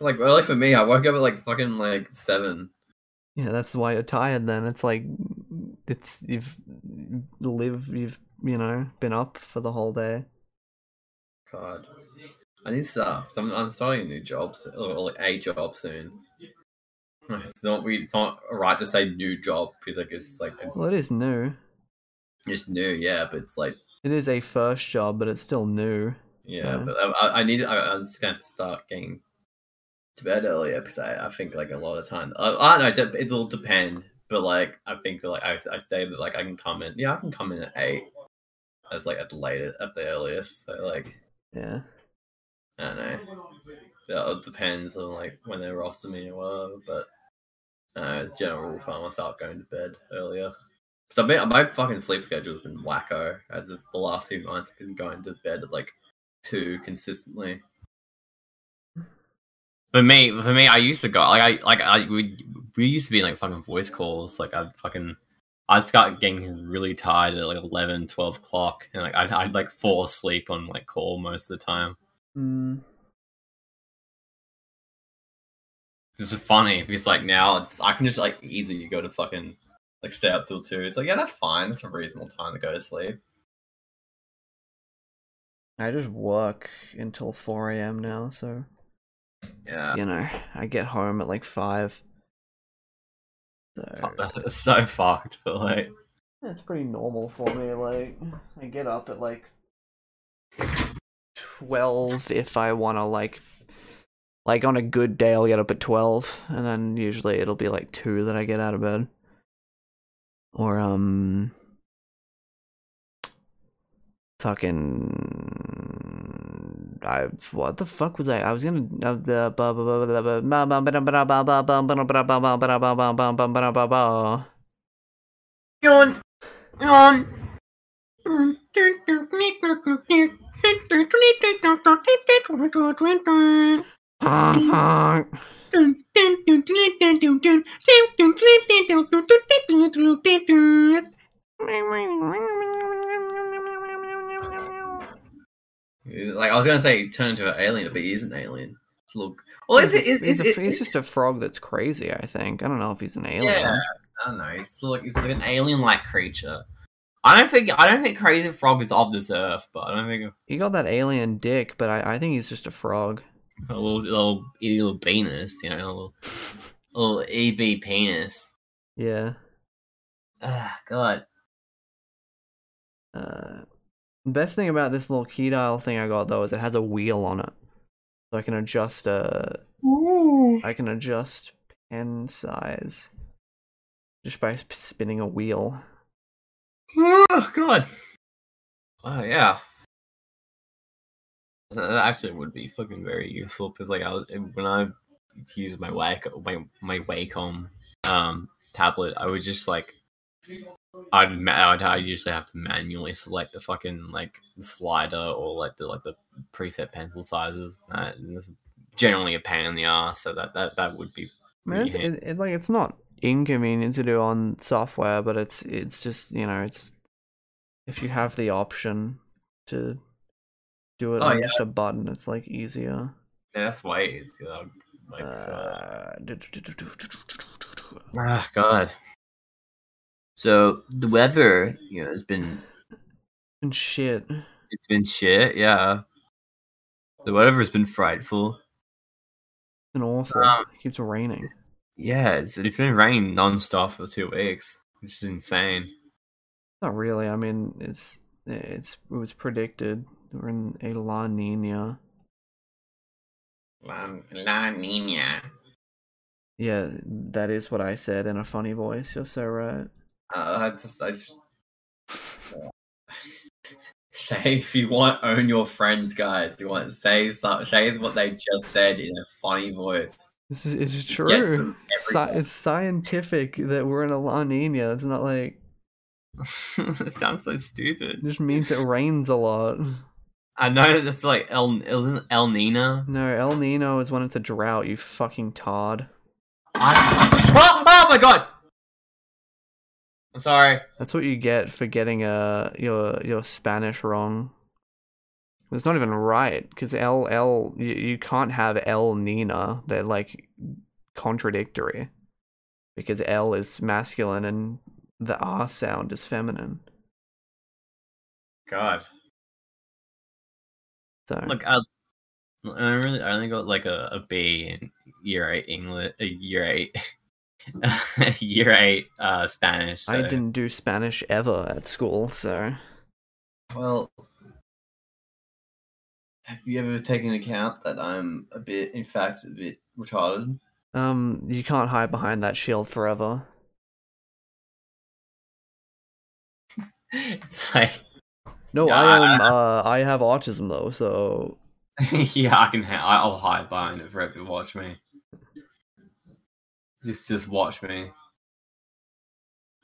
Like early for me. I woke up at like fucking like seven. yeah, that's why you're tired. Then it's like it's you've live you've you know been up for the whole day. God. I need. 'cause I'm, I'm starting a new job, so- or like a job soon. [sighs] It's not we. It's not right to say new job because like it's like it's Well, it is new. just new, yeah. But it's like It is a first job, but it's still new. yeah. But I, I- need. I, I was gonna have to start getting to bed earlier because I, I think like a lot of time. I, I don't know. it- It'll depend, but like I think like I I say that like I can come in. Yeah, I can come in at eight. As like at the latest, at the earliest. So like Yeah. I don't know. Yeah, It depends on like when they roster me or whatever, but uh, as a general rule of thumb, I start going to bed earlier. So been, my fucking sleep schedule's been wacko as of the last few months. I've been going to bed at like two consistently. For me, for me, I used to go like I like I we we used to be in, like fucking voice calls. Like I'd fucking I'd start getting really tired at like 11, 12 o'clock, and like I'd, I'd like fall asleep on like call most of the time. Mm. It's funny because like now it's I can just like easily go to fucking like stay up till two. It's like yeah, that's fine. That's a reasonable time to go to sleep. I just work until 4 a.m. now, so Yeah, you know, I get home at like 5. So [laughs] that's so fucked. But like, it's pretty normal for me. Like, I get up at like 12 if I want to, like, like on a good day, I'll get up at 12, and then usually it'll be like 2 that I get out of bed. Or, um, fucking I what the fuck was I? I was gonna uh, the Yawn. Yawn. Like I was gonna say, turn into an alien, but he is an alien. Look, well, is it? Is, he's, is, a, he's just a frog that's crazy. I think I don't know if he's an alien. Yeah, I don't know. He's like he's like an alien-like creature. I don't think I don't think Crazy Frog is of this earth, but I don't think He got that alien dick, but I, I think he's just a frog. a little little itty little penis, you know, a little, [laughs] little EB penis. Yeah. Ah, God. Uh, best thing about this little key dial thing I got though is it has a wheel on it, so I can adjust. Uh, I can adjust pen size just by spinning a wheel. Oh God. Oh yeah. That actually would be fucking very useful because like I was when I use my Wake my my Wacom um tablet, I would just like I'd ma- I'd, I'd usually have to manually select the fucking like slider or like the like the preset pencil sizes. Uh, it's generally a pain in the ass, so that that that would be. I mean, it's, it, it, like it's not inconvenient to do on software, but it's it's just you know it's if you have the option to do it Oh, on yeah. just a button, it's like easier. Yeah, that's why it's you know, like. Uh, Uh, ah, God. So the weather, you know, has been and shit. it's been shit. Yeah, the weather has been frightful. It's been awful. Um, it keeps raining. Yeah, it's, it's been raining nonstop for two weeks, which is insane. Not really. I mean, it's it's it was predicted. We're in a La Nina. La, La Nina. Yeah, that is what I said in a funny voice. You're so right. Uh, I just, I just [laughs] say if you want, own your friends, guys. Do you want say say what they just said in a funny voice. This is it's true. Sci- it's scientific that we're in a La Nina. It's not like [laughs] it sounds so stupid. it just means it rains a lot. I know that's like El, isn't El Nina? No, El Nino is when it's a drought. You fucking tard. I, [laughs] oh, oh my god! I'm sorry. That's what you get for getting uh your your Spanish wrong. It's not even right because L L you, you can't have El Nina. They're like contradictory because L is masculine and the R sound is feminine. God. So Look, I, I really, I only got like a, a B in year eight English, uh, year eight, [laughs] [laughs] year eight uh, Spanish. I didn't do Spanish ever at school, so Well, have you ever taken account that I'm a bit, in fact, a bit retarded? um you can't hide behind that shield forever. [laughs] it's like, No, Yeah, I I- am uh I have autism though, so [laughs] yeah, I can. Ha- I'll hide behind it forever. Watch me. Just, just watch me.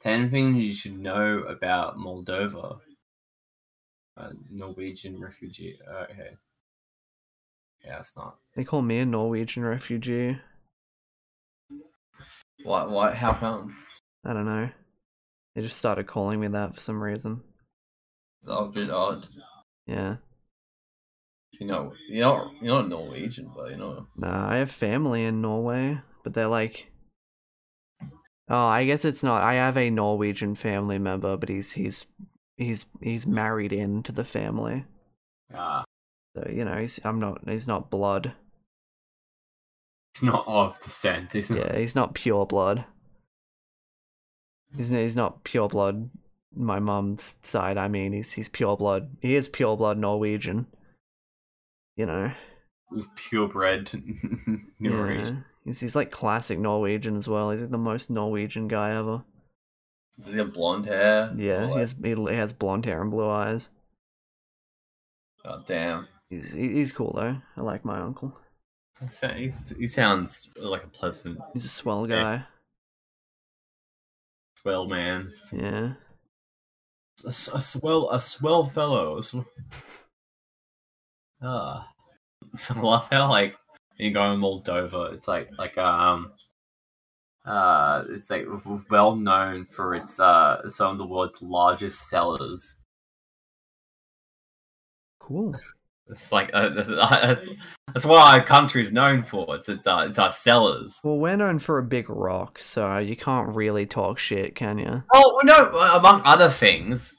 Ten things you should know about Moldova. Uh, Norwegian refugee. Okay. Yeah, it's not. they call me a Norwegian refugee. What? What? How come? I don't know. They just started calling me that for some reason. It's a bit odd. Yeah. You know, you're not, you're not Norwegian, but you know. Nah, I have family in Norway, but they're like Oh, I guess it's not. I have a Norwegian family member, but he's he's he's he's married into the family. Ah, So, you know, he's I'm not he's not blood. He's not of descent, isn't? Yeah, he's not pure blood. He's he's not pure blood. My mum's side, I mean, he's he's pure blood. He is pure blood Norwegian. You know, He's purebred [laughs] Norwegian. He's he's like classic Norwegian as well. He's like the most Norwegian guy ever. Does he have blonde hair? Yeah, he has he has blonde hair and blue eyes. God damn. He's he's cool though. I like my uncle. He he's- He sounds like a pleasant, He's a swell guy. swell man. Yeah. A, a swell, a swell fellow. Ah, [laughs] I love how like you go in Moldova. It's like like um, uh, it's like well known for its uh some of the world's largest cellars. Cool. It's like uh, that's, [laughs] that's, that's what our country's known for. It's it's our, it's our cellars. Well, we're known for a big rock, so you can't really talk shit, can you? Oh no! Among other things,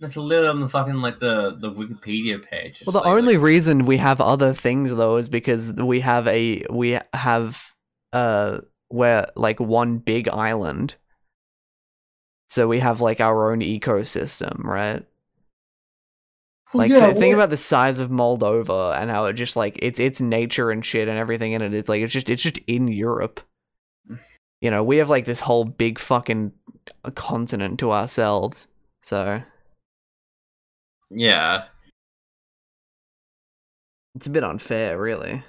that's literally on the fucking like the the Wikipedia page. It's Well, the like- only reason we have other things though is because we have a we have uh we're like one big island. So we have like our own ecosystem, right? Well, Like yeah, th- think well- about the size of Moldova and how it just like it's it's nature and shit and everything in it. It's like it's just it's just in Europe. You know, we have like this whole big fucking continent to ourselves. So Yeah. it's a bit unfair, really.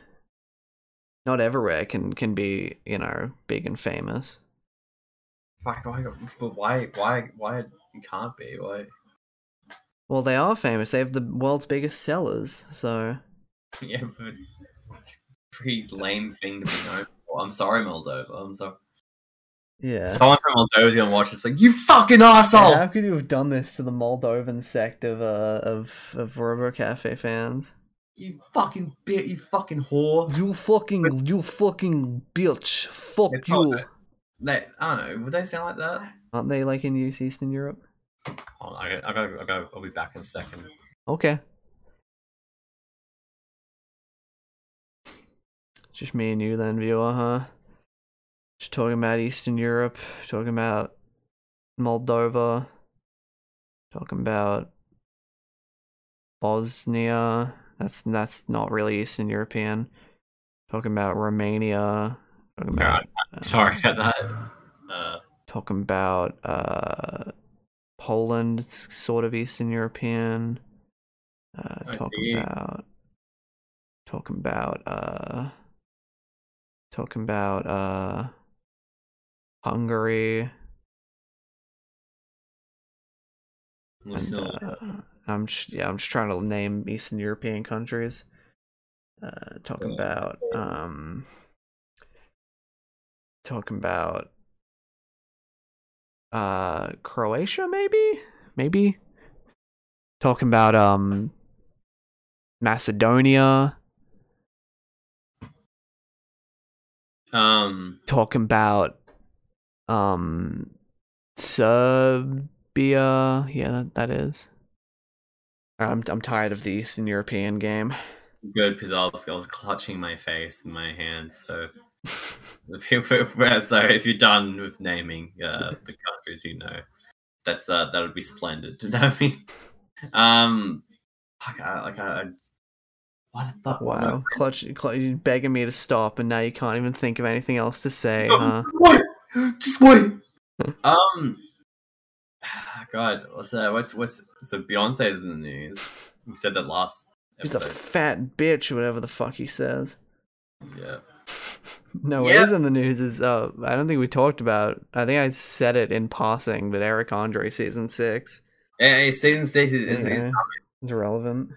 Not everywhere can can be you know big and famous. Why, why, but why, why, why you can't be? Why? Well, they are famous. They have the world's biggest sellers, so [laughs] Yeah, but it's pretty lame thing to be known for. I'm sorry, Moldova. I'm sorry. Yeah. Someone from Moldova's gonna watch this, like, you fucking asshole! How could you have done this to the Moldovan sect of uh of of RoboCafe fans? You fucking bit, you fucking whore. You fucking you fucking bitch. Fuck It's you. They, I don't know, would they sound like that? Aren't they like in East Eastern Europe? Hold on, I gotta, I gotta, I gotta, I'll be back in a second. Okay. Just me and you then, viewer, huh? Just talking about Eastern Europe, talking about Moldova, talking about Bosnia. That's that's not really Eastern European. Talking about Romania. Talking about Sorry about that. Uh, talking about uh Poland, it's sort of Eastern European. Uh talking about talking about uh talking about uh Hungary. And uh, I'm just yeah, I'm just trying to name Eastern European countries. Uh talking about um talking about uh Croatia maybe? Maybe? Talking about um Macedonia. Um, talking about um Serbia yeah that, that is I'm I'm tired of the Eastern European game good because I was, I was clutching my face in my hands. So, [laughs] so if you're done with naming uh, the countries you know, that's uh, that would be splendid to [laughs] know me. Um, fuck, I, like I, I what the fuck? what I- wow clutch, clutch begging me to stop and now you can't even think of anything else to say [laughs] huh Wait, just wait. um, God, what's that? What's what's so Beyonce's in the news? We said that last She's a fat bitch, whatever the fuck he says. yeah. [laughs] No, Yeah. what is in the news is uh I don't think we talked about I think I said it in passing, but Eric Andre season six Hey, hey, season six is, is, is yeah, is relevant.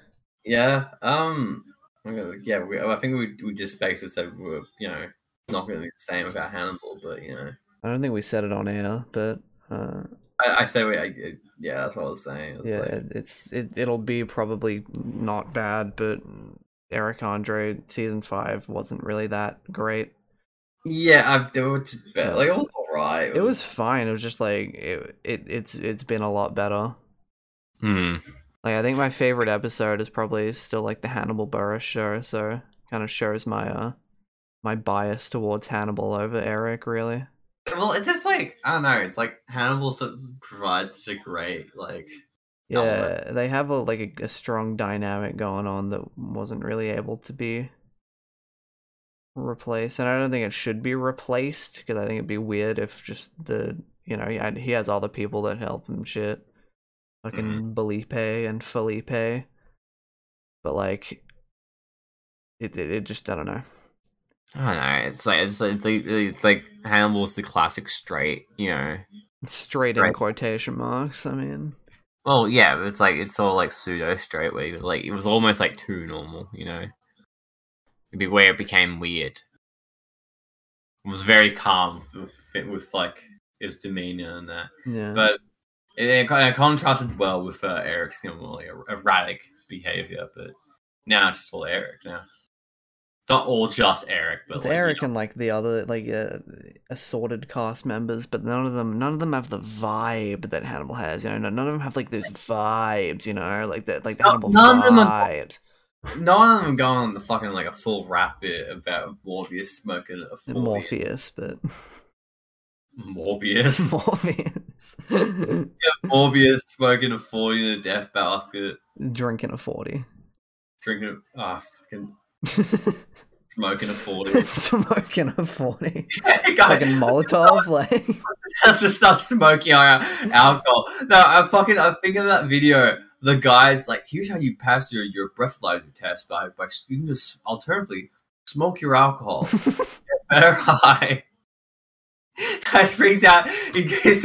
Yeah. Um. Yeah. We, I think we we just basically said we were you know not going to be the same about Hannibal, but you know I don't think we said it on air, but uh I, I say we. I, yeah, that's what I was saying. It's yeah, like, it, it's it it'll be probably not bad, but Eric Andre season five wasn't really that great. yeah. I've it was just better. So- Like it was alright. It was fine. It was just like it, it it's it's been a lot better. Hmm. Like I think my favorite episode is probably still like the Hannibal Buress show, so kind of shows my uh my bias towards Hannibal over Eric really. Well, it's just like I don't know. It's like Hannibal provides such a great like. Yeah, element. they have a like a, a strong dynamic going on that wasn't really able to be replaced, and I don't think it should be replaced because I think it'd be weird if just the you know he he has other people that help him shit, fucking mm-hmm. Belipe and Felipe, but like it, it it just I don't know. I don't know. It's like it's like, it's like it's like Hannibal's the classic straight. You know. Straight in Right. quotation marks. I mean, Well, yeah, but it's like it's all like pseudo straight where it was like it was almost like too normal, you know. It'd be where it became weird. It was very calm with, with like his demeanor and that, yeah. but it, it kind of contrasted well with uh, Eric's more erratic behavior. But now it's just all Eric now. It's not all just Eric, but It's like, you Eric know, and like the other like uh, assorted cast members, but none of them none of them have the vibe that Hannibal has. You know, none of them have like those vibes. You know, like that like the No- Hannibal none of them are- vibes. none of them going on the fucking like a full rap bit about Morbius smoking a full Morpheus, but Morbius. [laughs] Morpheus Morbius smoking a 40 in a death basket, drinking a forty, drinking a ah fucking [laughs] smoking a 40. [laughs] smoking a forty, [laughs] Guy, fucking Molotov. Like has just start smoking alcohol. No, I fucking I think of that video the guy's like, here's how you pass your, your breathalyzer test by by you just alternatively smoke your alcohol. Get better high. Guy brings out he, this,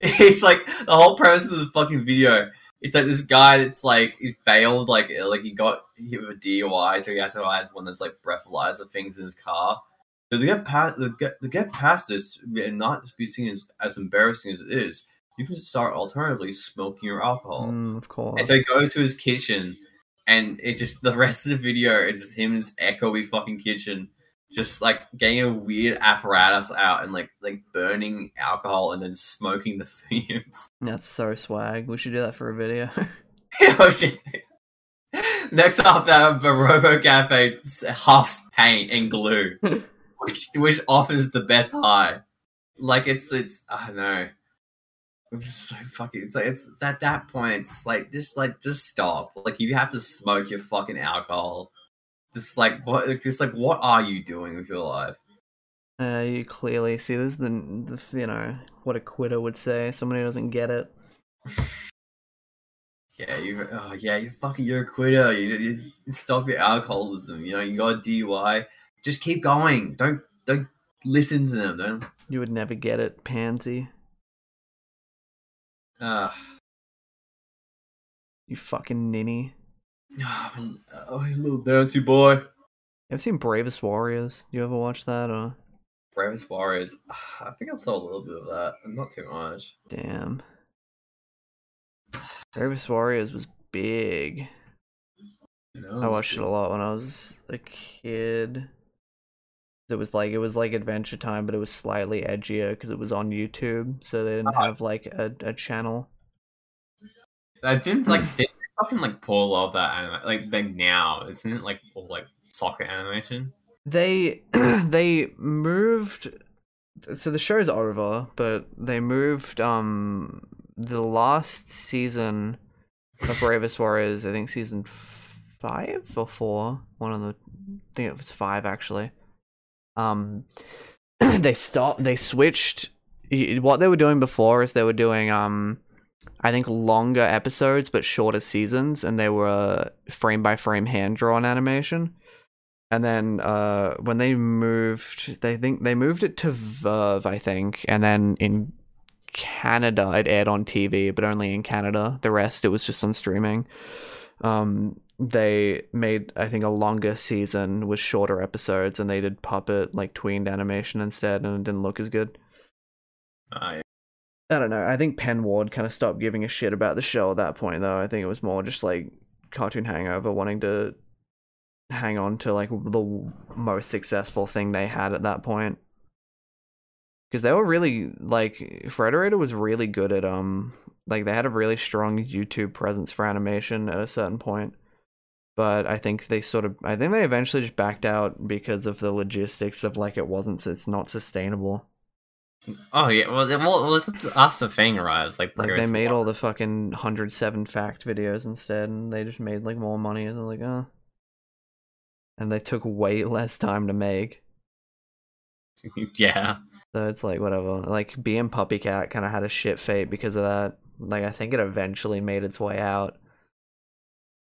it's like the whole premise of the fucking video. It's like this guy that's like he failed, like like he got hit with a DUI, so he has to have one of those like breathalyzer things in his car. So to get past to get, to get past this and not be seen as, as embarrassing as it is, you can start alternatively smoking your alcohol. Mm, of course. And so he goes to his kitchen, and it just the rest of the video is just him in his echoey fucking kitchen, just like getting a weird apparatus out and like like burning alcohol and then smoking the [laughs] fumes. That's so swag. We should do that for a video. [laughs] [laughs] Next up, uh, the Robo Cafe huffs paint and glue, which which offers the best high. Like it's it's I don't know. It's so fucking. It's like it's at that point. It's like just like just stop. Like you have to smoke your fucking alcohol. Just like what? Just like what are you doing with your life? uh, you clearly see this is the, the you know what a quitter would say. Somebody who doesn't get it. [laughs] Yeah, you. Oh yeah, you fucking. You're a quitter. You, you stop your alcoholism. You know you got a DUI. Just keep going. Don't don't listen to them. Don't. You would never get it, pansy. Uh, You fucking ninny. [sighs] Uh, oh, you little dancey boy. You ever seen Bravest Warriors? You ever watch that or Bravest Warriors. [sighs] I think I saw a little bit of that. Not too much. damn? [sighs] Bravest Warriors was big. You know, I watched it a lot when I was a kid. It was like it was like Adventure Time, but it was slightly edgier because it was on YouTube, so they didn't Oh. have like a, a channel. I didn't like. [clears throat] Did fucking like pull off that anime? Like like now, isn't it like all like soccer animation? They [clears throat] they moved. So the show's over, but they moved um the last season of Bravest Warriors. I think season five or four. One of the, I think it was five actually. Um, [clears throat] they stopped. They switched. What they were doing before is they were doing um, I think longer episodes but shorter seasons, and they were frame by frame hand drawn animation. And then uh, when they moved, they think they moved it to VRV, I think, and then in Canada it aired on TV, but only in Canada. The rest it was just on streaming. Um, they made I think a longer season with shorter episodes, and they did puppet like tweened animation instead, and it didn't look as good. Uh, I don't know. I think Pen Ward kind of stopped giving a shit about the show at that point, though. I think it was more just like Cartoon Hangover wanting to hang on to like the most successful thing they had at that point. Because they were really like Frederator was really good at um like they had a really strong YouTube presence for animation at a certain point. But I think they sort of I think they eventually just backed out because of the logistics of like it wasn't it's not sustainable. Oh yeah. Well, then- well, that's the thing? It's like, Like they made all the fucking 107 fact videos instead, and they just made like more money, and they're like, oh. And they took way [laughs] less time to make, [laughs] yeah. so it's like whatever. Like Bee and PuppyCat kind of had a shit fate because of that. Like I think it eventually made its way out.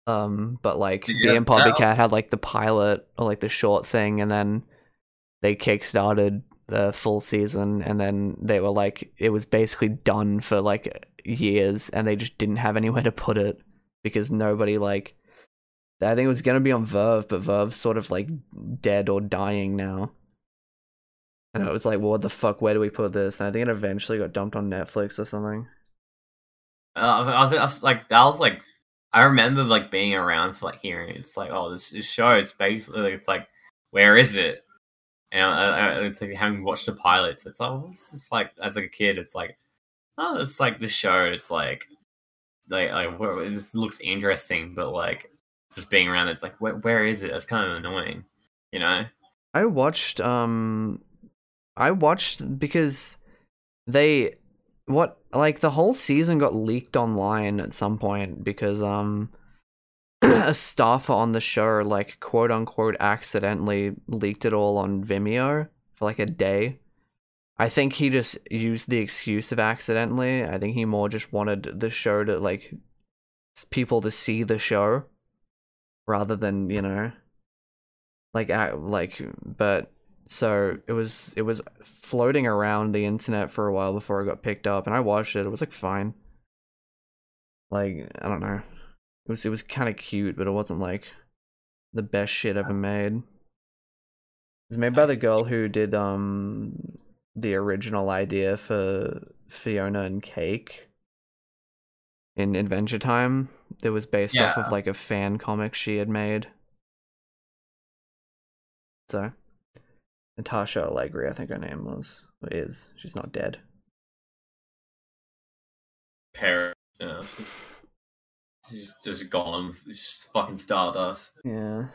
Um, but like Yeah, Bee and PuppyCat had like the pilot or like the short thing, and then they kickstarted the full season, and then they were like, it was basically done for like years, and they just didn't have anywhere to put it because nobody like. I think it was gonna be on VRV, but VRV's sort of like dead or dying now. And it was like, well, what the fuck? Where do we put this? And I think it eventually got dumped on Netflix or something. Uh, I, was, I was like, that was like, I remember like being around for like hearing it. It's like, oh, this, this show is basically, like, it's like, where is it? And I, I, it's like having watched the pilots. It's like, just like as like a kid, it's like, oh, it's like the show. It's like, it's like, like where, this looks interesting, but like just being around, it's like, where, where is it? That's kind of annoying, you know? I watched um I watched because they what like the whole season got leaked online at some point because um [clears throat] a staffer on the show like quote unquote accidentally leaked it all on Vimeo for like a day. I think he just used the excuse of accidentally. I think he more just wanted the show to like people to see the show rather than you know like like but so it was it was floating around the internet for a while before it got picked up and I watched it it was like fine like I don't know it was it was kind of cute but it wasn't like the best shit ever made it was made by the girl who did um the original idea for Fiona and Cake in Adventure Time that was based off of like a fan comic she had made. So Natasha Allegri, I think her name was or is. She's not dead. Pair. Yeah. Just gone. Just fucking stardust. Yeah.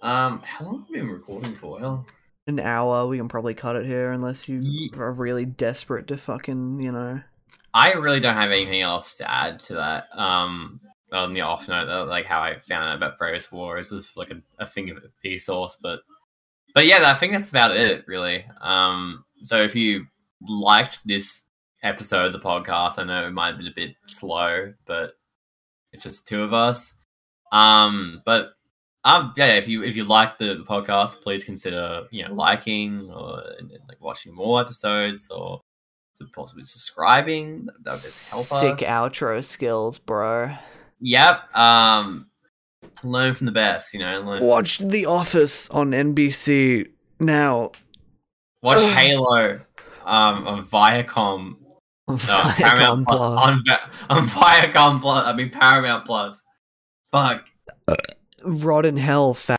Um, how long have we been recording for? Hell, An hour, we can probably cut it here unless you Ye- are really desperate to fucking, you know. I really don't have anything else to add to that. Um, on the off note, like how I found out about Bravest Wars was like a, a thing of source but but yeah, I think that's about it, really. Um, so if you liked this episode of the podcast, I know it might have been a bit slow, but it's just two of us. Um, but um, yeah, if you if you like the, the podcast, please consider you know liking or and, and, like watching more episodes or possibly subscribing. That that would help Sick us. outro skills, bro. Yep. Um, learn from the best. You know, learn, Watch The Office on NBC now. watch Halo. Um, on Viacom. No, Viacom Paramount Plus. Plus. On, Va- on Viacom Plus. I mean Paramount Plus. Fuck. Rot in hell, fat.